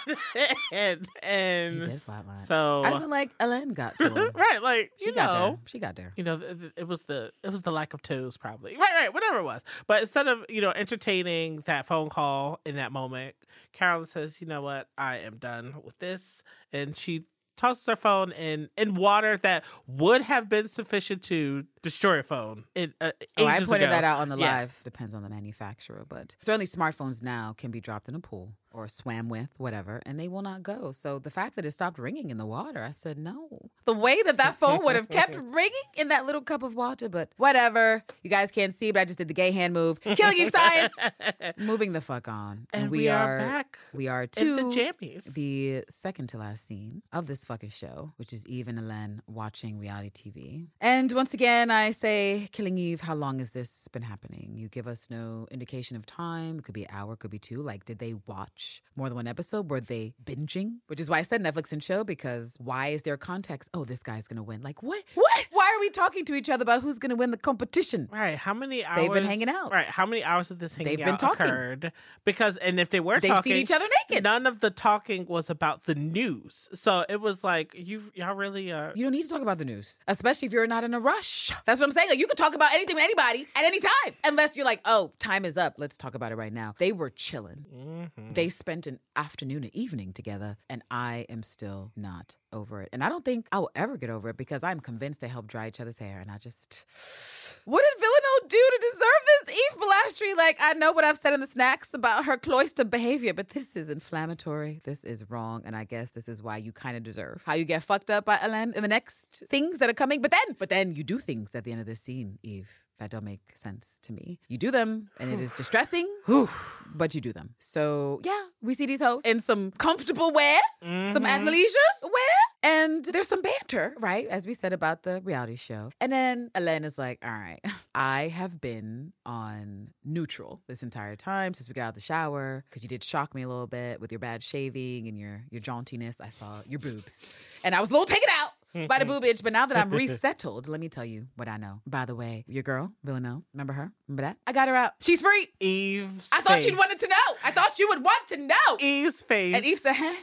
and and He did flatline. so I'd been like, Ellen got to him. right like She you got know there. She got there. you know it was the it was the lack of toes probably right right whatever it was but instead of you know entertaining that phone call in that moment carolyn says you know what? I am done with this and she tosses her phone in in water that would have been sufficient to destroy a phone in uh, Oh, I pointed ago. that out on the Yeah. live. Depends on the manufacturer, but certainly smartphones now can be dropped in a pool or swam with, whatever, and they will not go. So the fact that it stopped ringing in the water, I said no. The way that that phone would have kept ringing in that little cup of water, but whatever. You guys can't see, but I just did the gay hand move, killing you, science. Moving the fuck on, and we, are, back We are to the jammies the second to last scene of this fucking show, which is Eve and Hélène watching reality TV. And once again, I say, Killing Eve, how long has this been happening? You give us no indication of time. It could be an hour, it could be two. Like, did they watch more than one episode? Were they binging? Which is why I said Netflix and chill, because why is there context? Oh, this guy's gonna win. Like, what? What? Why we talking to each other about who's gonna win the competition? Right. How many hours? They've been hanging out. Right. How many hours of this hanging They've been out talking. occurred? Because, and if they were They've talking, seen each other naked. None of the talking was about the news. So it was like you, y'all really uh, You don't need to talk about the news, especially if you're not in a rush. That's what I'm saying. Like you can talk about anything with anybody at any time, unless you're like, oh, time is up. Let's talk about it right now. They were chilling. mhm. They spent an afternoon and evening together, and I am still not over it. And I don't think I will ever get over it because I'm convinced they helped dry each other's hair. And I just, what did Villanelle do to deserve this? Eve Polastri, like, I know what I've said in the snacks about her cloister behavior, but this is inflammatory. This is wrong. And I guess this is why you kind of deserve how you get fucked up by Hélène in the next things that are coming. But then, but then you do things at the end of this scene, Eve. That don't make sense to me. You do them, and it is distressing but you do them. So yeah, we see these hosts in some comfortable wear, some Mhm. athleisure wear, and there's some banter, right? As we said about the reality show. And then Hélène's like, all right, I have been on neutral this entire time since we got out of the shower because you did shock me a little bit with your bad shaving and your your jauntiness. I saw your boobs, and I was a little taken out. By the boobage, but now that I'm resettled, let me tell you what I know. By the way, your girl, Villanelle, remember her? Remember that? I got her out. She's free. Eve's. I thought you'd wanted to know. I thought you would want to know. Eve's face. And Eve said, huh?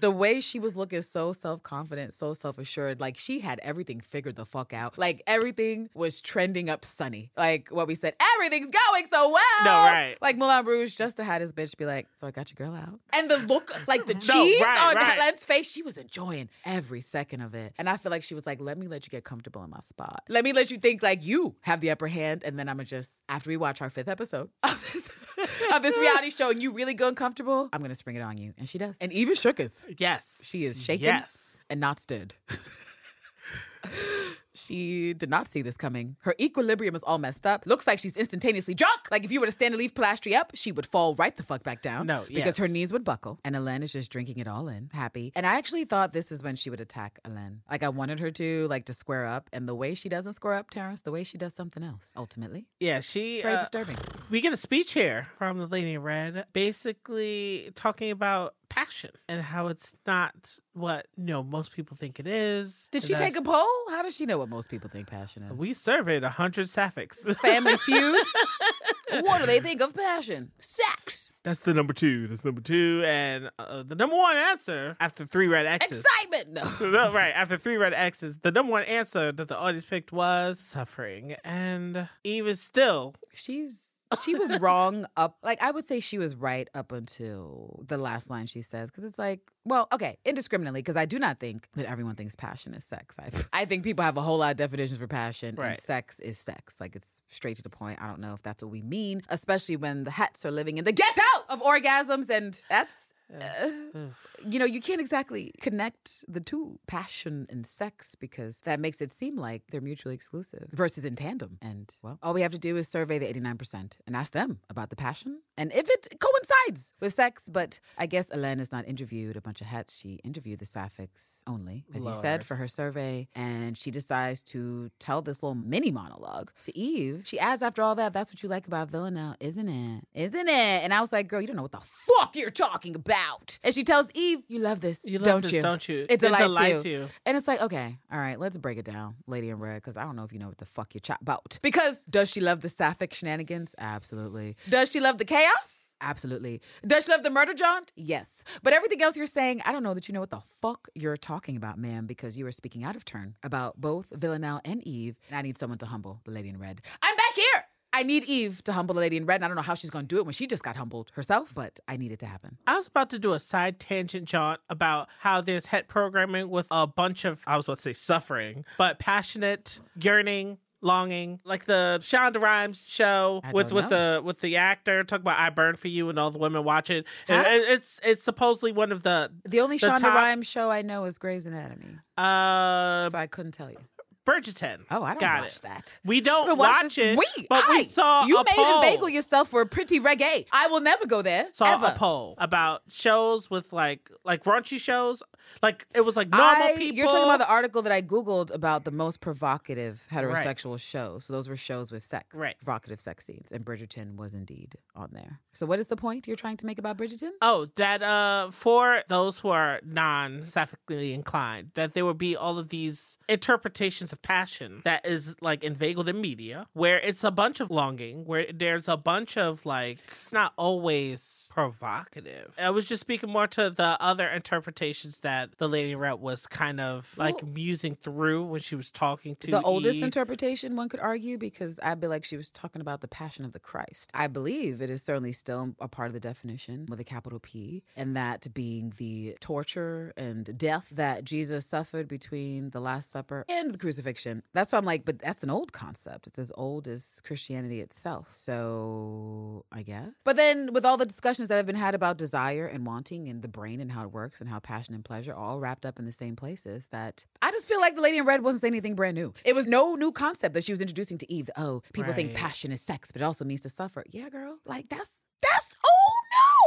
The way she was looking so self confident, so self assured, like she had everything figured the fuck out. Like everything was trending up sunny. Like what we said, everything's going so well. No, right. Like Moulin Rouge just to had his bitch be like, so I got your girl out. And the look, like the No, cheese right, on right. Hélène's face, she was enjoying every second of it. And I feel like she was like, let me let you get comfortable in my spot. Let me let you think like you have the upper hand. And then I'm gonna just, after we watch our fifth episode of this, of this reality show and you really good and comfortable, I'm gonna spring it on you. And she does. And even shooketh Yes. She is shaken. Yes. and not stood. she did not see this coming. Her equilibrium is all messed up. Looks like she's instantaneously drunk. Like if you were to stand and leave Polastri up, she would fall right the fuck back down. No, because her knees would buckle. And Hélène is just drinking it all in, happy. And I actually thought this is when she would attack Hélène. Like I wanted her to, like to square up. And the way she doesn't square up, Terrence, the way she does something else. Ultimately, Yeah. She. it's very uh, disturbing. we get a speech here from the lady in red, basically talking about passion and how it's not what you know most people think it is. Did she take a poll? How does she know what most people think passion is? We surveyed a hundred sapphics. Family Feud. what do they think of passion? Sex. That's the number two. That's number two, and uh, the number one answer after three red X's. Excitement. No. No, right after three red X's, the number one answer that the audience picked was suffering, and even still She's she was wrong up like I would say she was right up until the last line she says because it's like well okay indiscriminately because I do not think that everyone thinks passion is sex. I I think people have a whole lot of definitions for passion and Right. sex is sex like it's straight to the point. I don't know if that's what we mean, especially when the hats are living in the get out of orgasms and that's Uh, you know, you can't exactly connect the two, passion and sex, because that makes it seem like they're mutually exclusive versus in tandem. And well, all we have to do is survey the 89% and ask them about the passion and if it coincides with sex. But I guess Hélène has not interviewed a bunch of hets. She interviewed the sapphics only, as you said, for her survey. And she decides to tell this little mini monologue to Eve. She asks, after all that, that's what you like about Villanelle, isn't it? Isn't it? And I was like, girl, you don't know what the fuck you're talking about. And she tells Eve, you love this, You love don't this, you? don't you? It It delights, delights you. you. And it's like, okay, all right, let's break it down, Lady in Red, because I don't know if you know what the fuck you're chat about. Because does she love the sapphic shenanigans? Absolutely. Does she love the chaos? Absolutely. Does she love the murder jaunt? Yes. But everything else you're saying, I don't know that you know what the fuck you're talking about, ma'am, because you are speaking out of turn about both Villanelle and Eve. And I need someone to humble the Lady in Red. I'm back. I need Eve to humble the Lady in Red. And I don't know how she's going to do it when she just got humbled herself, but I need it to happen. I was about to do a side tangent, John, about how there's het programming with a bunch of, I was about to say suffering, but passionate, yearning, longing, like the Shonda Rhimes show I with with know. the with the actor talk about "I Burn for You" and all the women watch it. Huh? it- it's it's supposedly one of the The only The Shonda top- Rhimes show I know is Grey's Anatomy, uh so I couldn't tell you. Bridgerton. Oh, I don't Got watch it. that. We don't watch it, We, but I, we saw you made poll. inveigle yourself for a pretty reggae. I will never go there. saw ever. a poll about shows with like like raunchy shows. Like it was like normal I- people. You're talking about the article that I googled about the most provocative heterosexual shows. So those were shows with sex, Right. Provocative sex scenes, and Bridgerton was indeed on there. So what is the point you're trying to make about Bridgerton? Oh, that uh for those who are non-sapphically inclined, that there would be all of these interpretations of passion that is like inveigled in media, where it's a bunch of longing, where there's a bunch of like it's not always provocative. I was just speaking more to the other interpretations that the lady rep was kind of like Well- musing through when she was talking to the oldest interpretation, one could argue, because I feel like she was talking about the passion of the Christ. I believe it is certainly still a part of the definition with a capital P, and that being the torture and death that Jesus suffered between the Last Supper and the crucifixion. That's why I'm like, but that's an old concept. It's as old as Christianity itself. So I guess. But then with all the discussions that have been had about desire and wanting and the brain and how it works and how passion and pleasure are all wrapped up in the same places, that I just feel like the Lady in Red wasn't saying anything brand new. It was no new concept that she was introducing to Eve. Oh, people think passion is sex, but it also means to suffer. Yeah, girl. Like that's that's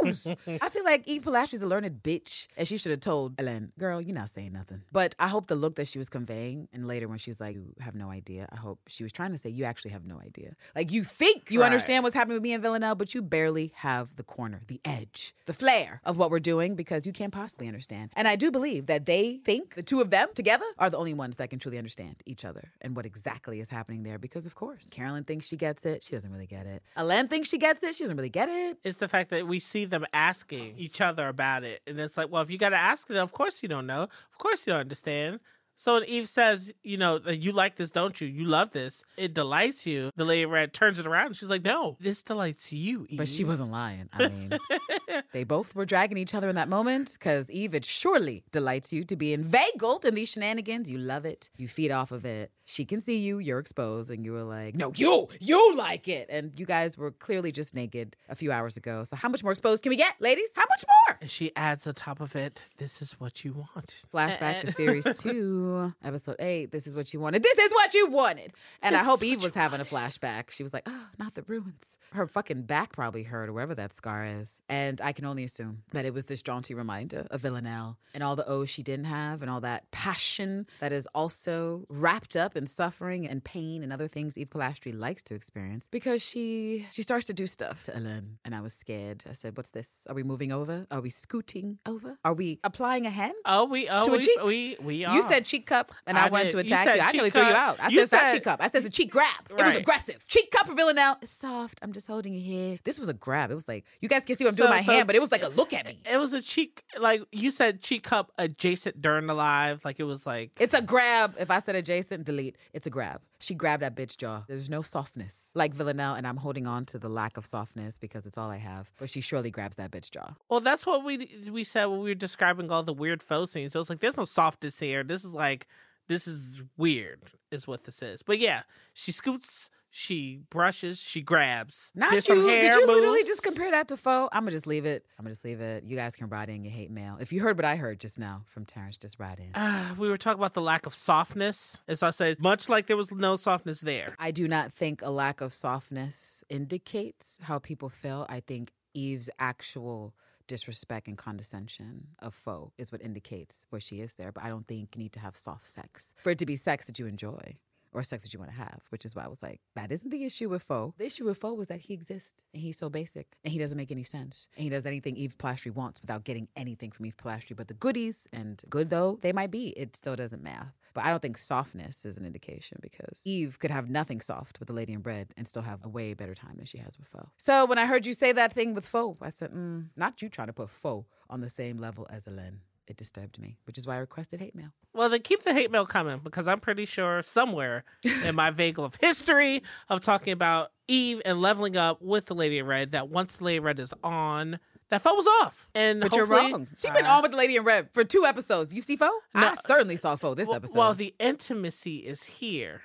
news. I feel like Eve Polastri's a learned bitch, and she should have told Hélène, "Girl, you're not saying nothing." But I hope the look that she was conveying, and later when she was like, "You have no idea," I hope she was trying to say, "You actually have no idea. Like you think you Right. understand what's happening with me and Villanelle, but you barely have the corner, the edge, the flair of what we're doing because you can't possibly understand." And I do believe that they think the two of them together are the only ones that can truly understand each other and what exactly is happening there. Because of course, Carolyn thinks she gets it, she doesn't really get it. Hélène thinks she gets it, she doesn't really get it. It's the fact that we see them asking each other about it. And it's like, well, if you got to ask them, of course you don't know. Of course you don't understand. So when Eve says, you know, that you like this, don't you? You love this. It delights you. The lady red turns it around. And she's like, no, this delights you, Eve. But she wasn't lying. I mean, they both were dragging each other in that moment because Eve, it surely delights you to be inveigled in these shenanigans. You love it. You feed off of it. She can see you. You're exposed. And you were like, no, you, you like it. And you guys were clearly just naked a few hours ago. So how much more exposed can we get, ladies? How much more? And she adds on top of it, this is what you want. Flashback to uh-uh. series two, episode eight. This is what you wanted. This is what you wanted. And I hope Eve was you having a flashback. She was like, oh, not the ruins. Her fucking back probably hurt, or wherever that scar is. And I can only assume that it was this jaunty reminder of Villanelle and all the O's she didn't have and all that passion that is also wrapped up in suffering and pain and other things Eve Polastri likes to experience because she she starts to do stuff to Hélène. And I was scared. I said, what's this? Are we moving over? Are we scooting over? Are we applying a hand? Oh, we, oh, To a we, cheek. we, we are. You said cheek cup, and I, I wanted did. to attack you. said I nearly threw you out. I You said it's not said- cheek cup. I said it's a cheek grab. It was aggressive. Cheek cup for Villanelle. It's soft. I'm just holding your head. This was a grab. It was like you guys can see what I'm doing So- with my so- hand, but it was like a look at me. It was a cheek, like you said, cheek cup adjacent during the live. Like it was like, It's a grab. If I said adjacent, delete. It's a grab. She grabbed that bitch jaw. There's no softness like Villanelle, and I'm holding on to the lack of softness because it's all I have. But she surely grabs that bitch jaw. Well, that's what we we said when we were describing all the weird faux scenes. It was like, there's no softness here. This is like, this is weird, is what this is. But yeah, she scoots, She brushes, she grabs. Not Did you. Did you literally just compare that to faux? I'm gonna just leave it. I'm gonna just leave it. You guys can write in your hate mail. If you heard what I heard just now from Terrence, just write in. Ah, we were talking about the lack of softness. As I said, much like there was no softness there. I do not think a lack of softness indicates how people feel. I think Eve's actual disrespect and condescension of foe is what indicates where she is there. But I don't think you need to have soft sex for it to be sex that you enjoy or sex that you want to have, which is why I was like, that isn't the issue with foe. The issue with foe was that he exists and he's so basic and he doesn't make any sense. And he does anything Eve Polastri wants without getting anything from Eve Polastri. But the goodies, and good though they might be, it still doesn't math. But I don't think softness is an indication because Eve could have nothing soft with the Lady in Bread and still have a way better time than she has with Foe. So when I heard you say that thing with Foe, I said, mm, not you trying to put Foe on the same level as Hélène. It disturbed me, which is why I requested hate mail. Well, then keep the hate mail coming because I'm pretty sure somewhere in my vehicle of history of talking about Eve and leveling up with the Lady in Red that once the Lady in Red is on, that phone was off. And But you're wrong. She's been Uh, on with the Lady in Red for two episodes. You see Foe? I certainly saw Foe this well, episode. Well, the intimacy is here,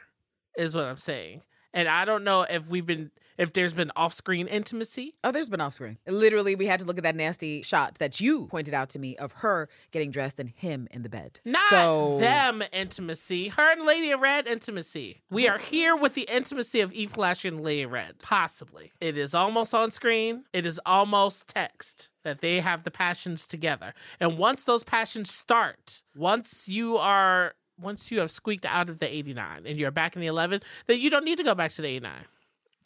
is what I'm saying. And I don't know if we've been if there's been off-screen intimacy. Oh, there's been off screen. Literally, we had to look at that nasty shot that you pointed out to me of her getting dressed and him in the bed. Not so, them intimacy, her and Lady Red intimacy. We are here with the intimacy of Eve Polastri and Lady Red. Possibly. It is almost on screen. It is almost text that they have the passions together. And once those passions start, once you are once you have squeaked out of the 89 and you're back in the 11, then you don't need to go back to the 89.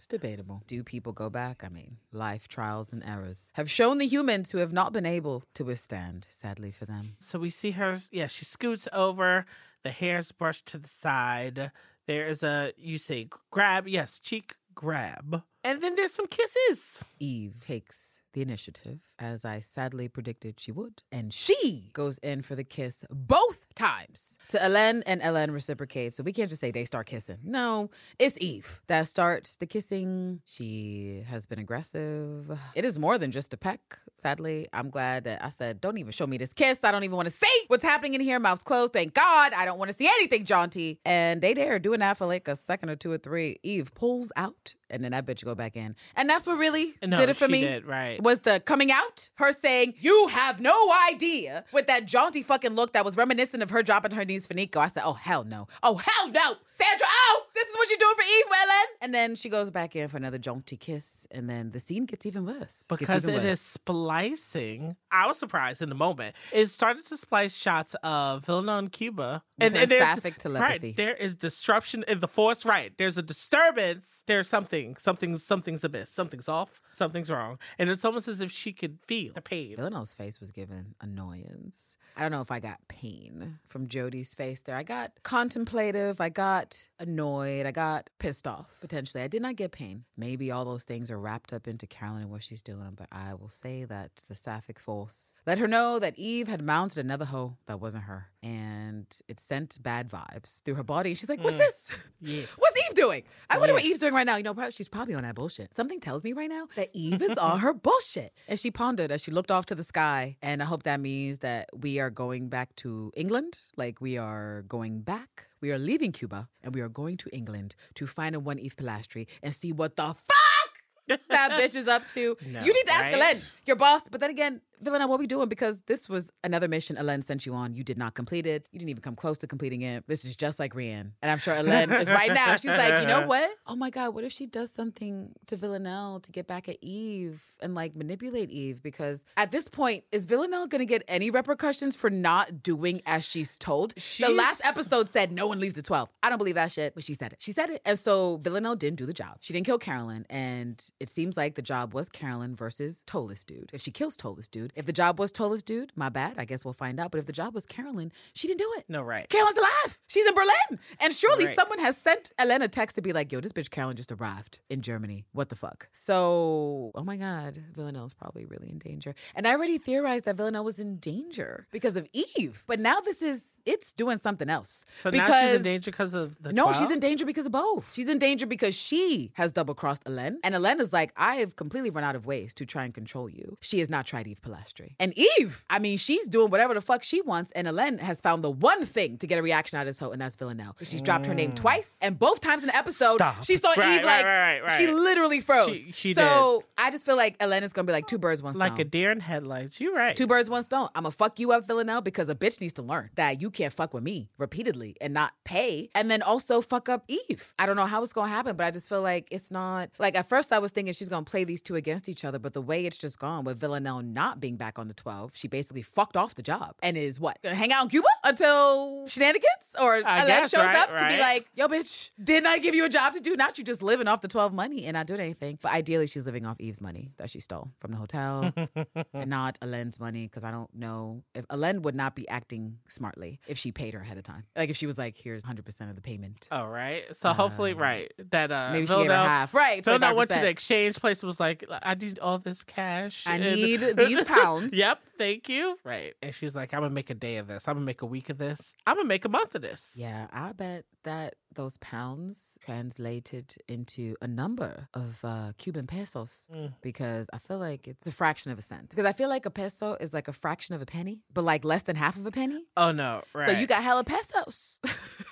It's debatable. Do people go back? I mean, life trials and errors have shown the humans who have not been able to withstand, sadly for them. So we see her, yeah, she scoots over, the hair's brushed to the side. There is a, you say, grab, yes, cheek grab. And then there's some kisses. Eve takes the initiative, as I sadly predicted she would, and she goes in for the kiss both times to Hélène, and Hélène reciprocates. So we can't just say they start kissing. No, it's Eve that starts the kissing. She has been aggressive. It is more than just a peck. Sadly, I'm glad that I said, don't even show me this kiss. I don't even want to see what's happening in here. Mouth's closed. Thank God. I don't want to see anything jaunty. And they dare doing that for like a second or two or three. Eve pulls out, and then that bitch go back in. And that's what really No, did it for she me did, right. was the coming out, her saying, You have no idea, with that jaunty fucking look that was reminiscent of her dropping her knees for Nico. I said, Oh, hell no. Oh, hell no. Sandra, oh, this is what you're doing for Eve, Hélène. And then she goes back in for another jaunty kiss, and then the scene gets even worse. Because even it worse. is splicing. I was surprised in the moment. It started to splice shots of Villanelle and Cuba. With her there's- sapphic telepathy. Right, there is disruption in the force. Right, there's a disturbance. There's something. Something's something's amiss. Something's off. Something's wrong. And it's almost as if she could feel the pain. Villanelle's face was given annoyance. I don't know if I got pain from Jodie's face there. I got contemplative. I got annoyed. I got pissed off, potentially. I did not get pain. Maybe all those things are wrapped up into Carolyn and what she's doing, but I will say that the sapphic force let her know that Eve had mounted another hoe that wasn't her. And it sent bad vibes through her body. She's like, What's mm. this? Yes. What's Eve doing? I wonder what Eve's doing right now. You know, she's probably on that bullshit. Something tells me right now that Eve is on her bullshit. And she pondered as she looked off to the sky. And I hope that means that we are going back to England. Like we are going back. We are leaving Cuba and we are going to England to find a one Eve Polastri and see what the fuck that bitch is up to. No, you need to ask right? Hélène, your boss. But then again, Villanelle, what we doing? Because this was another mission Hélène sent you on. You did not complete it. You didn't even come close to completing it. This is just like Rianne. And I'm sure Hélène is right now. She's like, you know what? Oh my God, what if she does something to Villanelle to get back at Eve and like manipulate Eve? Because at this point, is Villanelle going to get any repercussions for not doing as she's told? the last episode said no one leaves the 12. I don't believe that shit, but she said it. She said it. And so Villanelle didn't do the job. She didn't kill Carolyn. And it seems like the job was Carolyn versus Toeless dude. If she kills Toeless dude, if the job was Toeless dude, my bad. I guess we'll find out. But if the job was Carolyn, she didn't do it. No, right. Carolyn's alive. She's in Berlin. And surely Right. someone has sent Elena a text to be like, yo, this bitch Carolyn just arrived in Germany. What the fuck? So, oh my God, Villanelle's probably really in danger. And I already theorized that Villanelle was in danger because of Eve. But now this is it's doing something else. So now she's in danger because of the No, 12? she's in danger because of both. She's in danger because she has double crossed Hélène. And Hélène is like, I have completely run out of ways to try and control you. She has not tried Eve Polastri. And Eve, I mean, she's doing whatever the fuck she wants. And Hélène has found the one thing to get a reaction out of this hoe, and that's Villanelle. She's dropped her name mm. twice. And both times in the episode, Stop. she saw Right, Eve like, right, right. she literally froze. She- she so I just feel like Hélène is going to be like two birds, one stone. like a deer in headlights. You're right. Two birds, one stone. I'm gonna fuck you up, Villanelle, because a bitch needs to learn that you can't fuck with me repeatedly and not pay, and then also fuck up Eve. I don't know how it's gonna happen, but I just feel like it's not like at first I was thinking she's gonna play these two against each other, but the way it's just gone with Villanelle not being back on the 12, she basically fucked off the job and is what gonna hang out in Cuba until shenanigans or I Hélène guess, shows right, up to be like, yo, bitch, didn't I give you a job to do? Not you just living off the 12 money and not doing anything. But ideally, she's living off Eve's money that she stole from the hotel and not Hélène's money because I don't know if Alen would not be acting smartly if she paid her ahead of time. Like if she was like, here's 100% of the payment. Oh, right. So hopefully, right. That uh, Maybe she gave her half. Right. Villanelle went to the exchange place and was like, I need all this cash. I and- need these pounds. yep. Thank you. Right. And she's like, I'm going to make a day of this. I'm going to make a week of this. I'm going to make a month of this. Yeah, I bet that those pounds translated into a number of uh, Cuban pesos Mm. because I feel like it's a fraction of a cent. Because I feel like a peso is like a fraction of a penny, but like less than half of a penny. Oh, no. Right. So you got hella pesos.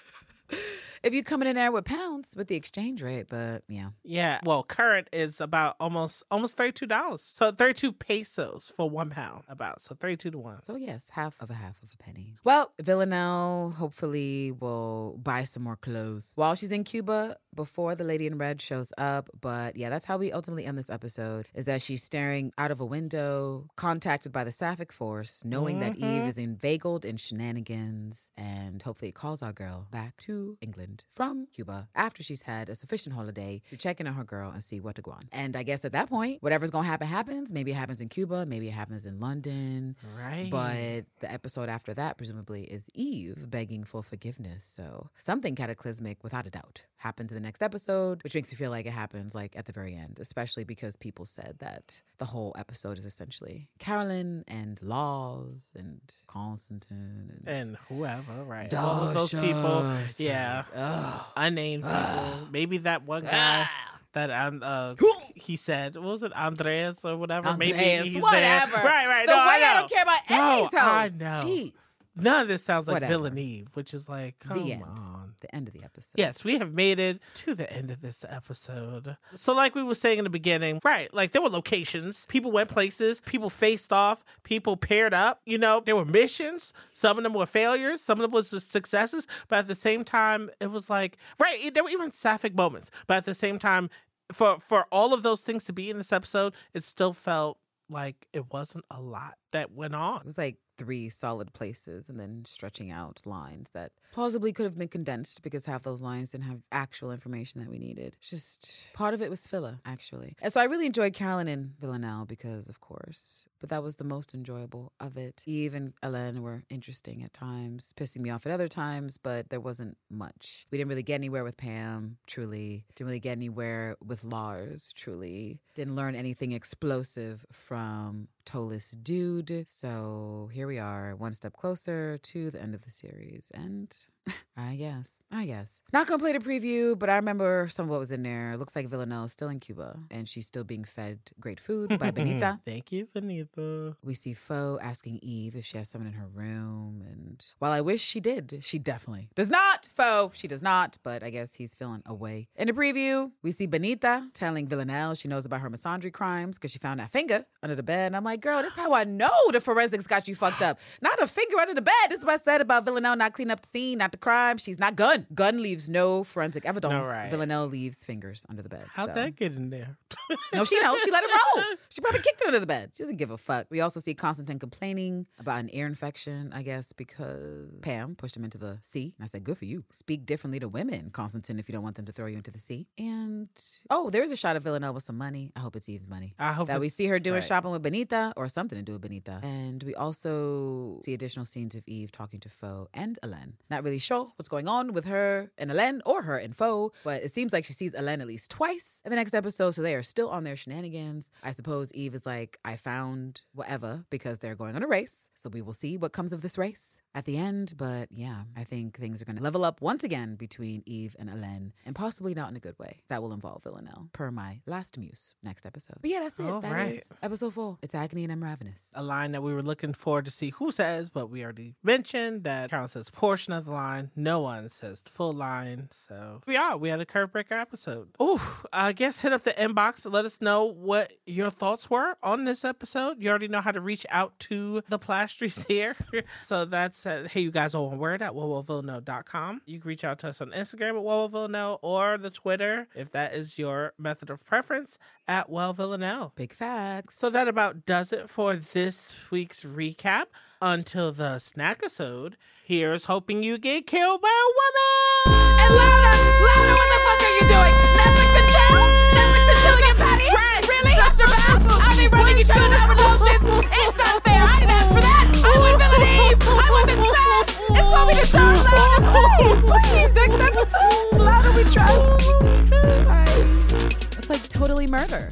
if you coming in there with pounds with the exchange rate, but yeah. Yeah. Well, current is about almost almost $32. So 32 pesos for one pound, about. So 32 to 1. So yes, half of a half of a penny. Well, Villanelle hopefully will buy some more clothes while she's in Cuba before the lady in red shows up. But yeah, that's how we ultimately end this episode is that she's staring out of a window, contacted by the Sapphic Force, knowing that Eve mm-hmm. is inveigled in shenanigans, and hopefully it calls our girl back to England from Cuba after she's had a sufficient holiday to check in on her girl and see what to go on. And I guess at that point, whatever's gonna happen happens. Maybe it happens in Cuba, maybe it happens in London. Right. But the episode after that, presumably, is Eve begging for forgiveness. So something cataclysmic, without a doubt, happened to the next episode, which makes me feel like it happens like at the very end, especially because people said that the whole episode is essentially Carolyn and Lars and Konstantin and, and whoever, right? All of those people. Yeah. Ugh. Unnamed people. Maybe that one guy. That um, uh, he said, what was it, Andreas or whatever? Andreas, Maybe he's whatever. there. Right, right. The no, way I, I, don't care about any No, of these I know. Jeez. None of this sounds like Whatever. Villaneve, which is like, come the end. on. The end of the episode. Yes, we have made it to the end of this episode. So, like we were saying in the beginning, right? Like there were locations, people went places, people faced off, people paired up. You know, there were missions. Some of them were failures, some of them was just successes. But at the same time, it was like, right? There were even sapphic moments. But at the same time, for for all of those things to be in this episode, it still felt like it wasn't a lot that went on. It was like three solid places and then stretching out lines that plausibly could have been condensed because half those lines didn't have actual information that we needed. It's Just part of it was filler, actually. And so I really enjoyed Carolyn and Villanelle because, of course, but that was the most enjoyable of it. Eve and Hélène were interesting at times, pissing me off at other times, but there wasn't much. We didn't really get anywhere with Pam, truly. Didn't really get anywhere with Lars, truly. Didn't learn anything explosive from Toeless Dude. So here we are, one step closer to the end of the series. And I guess, I guess. Not gonna play the preview, but I remember some of what was in there. Looks like Villanelle is still in Cuba and she's still being fed great food by Benita. Thank you, Benita. We see Foe asking Eve if she has someone in her room. And while I wish she did, she definitely does not. Foe, she does not, but I guess he's feeling away. In the preview, we see Benita telling Villanelle she knows about her misandry crimes because she found that finger under the bed. And I'm like, girl, this is how I know the forensics got you fucked up. Not a finger under the bed. This is what I said about Villanelle not cleaning up the scene, not the crime. She's not gun. Gun leaves no forensic evidence. right. Villanelle leaves fingers under the bed. How'd so. that get in there? No, she knows. She let it roll. She probably kicked it under the bed. She doesn't give a fuck. We also see Konstantin complaining about an ear infection, I guess, because Pam pushed him into the sea. And I said, good for you. Speak differently to women, Konstantin, if you don't want them to throw you into the sea. And oh, there's a shot of Villanelle with some money. I hope it's Eve's money. I hope That we see her doing right. shopping with Benita or something to do with Benita. And we also see additional scenes of Eve talking to Foe and Hélène. Not really sure what's going on with her and Hélène or her and Foe, but it seems like she sees Hélène at least twice in the next episode. So they are still on their shenanigans. I suppose Eve is like, I found whatever because they're going on a race. So we will see what comes of this race at the end. But yeah, I think things are going to level up once again between Eve and Hélène, and possibly not in a good way. That will involve Villanelle, per my last muse next episode. But yeah, that's it. All That right. is episode four. It's Agony and I'm Ravenous. a line that we were looking forward to see who says, but we already mentioned that Carolyn says a portion of the line. No one says the full line. So we are. We had a curve breaker episode. Ooh, I guess hit up the inbox. Let us know what your thoughts were on this episode. You already know how to reach out to the Plastries here. so that's at Hey You Guys All One Word at wellwellvillanelle.com. You can reach out to us on Instagram at wowovillano or the Twitter if that is your method of preference at wellvillanelle. Big facts. So that about does it for this week's recap. Until the snack episode, here's hoping you get killed by a woman. And louder, louder, what the fuck are you doing? Netflix and chill? Netflix and chilling and patty? Really? After bath? I'll be running want me to sound please, please, next episode. Louder we trust. It's like totally murder.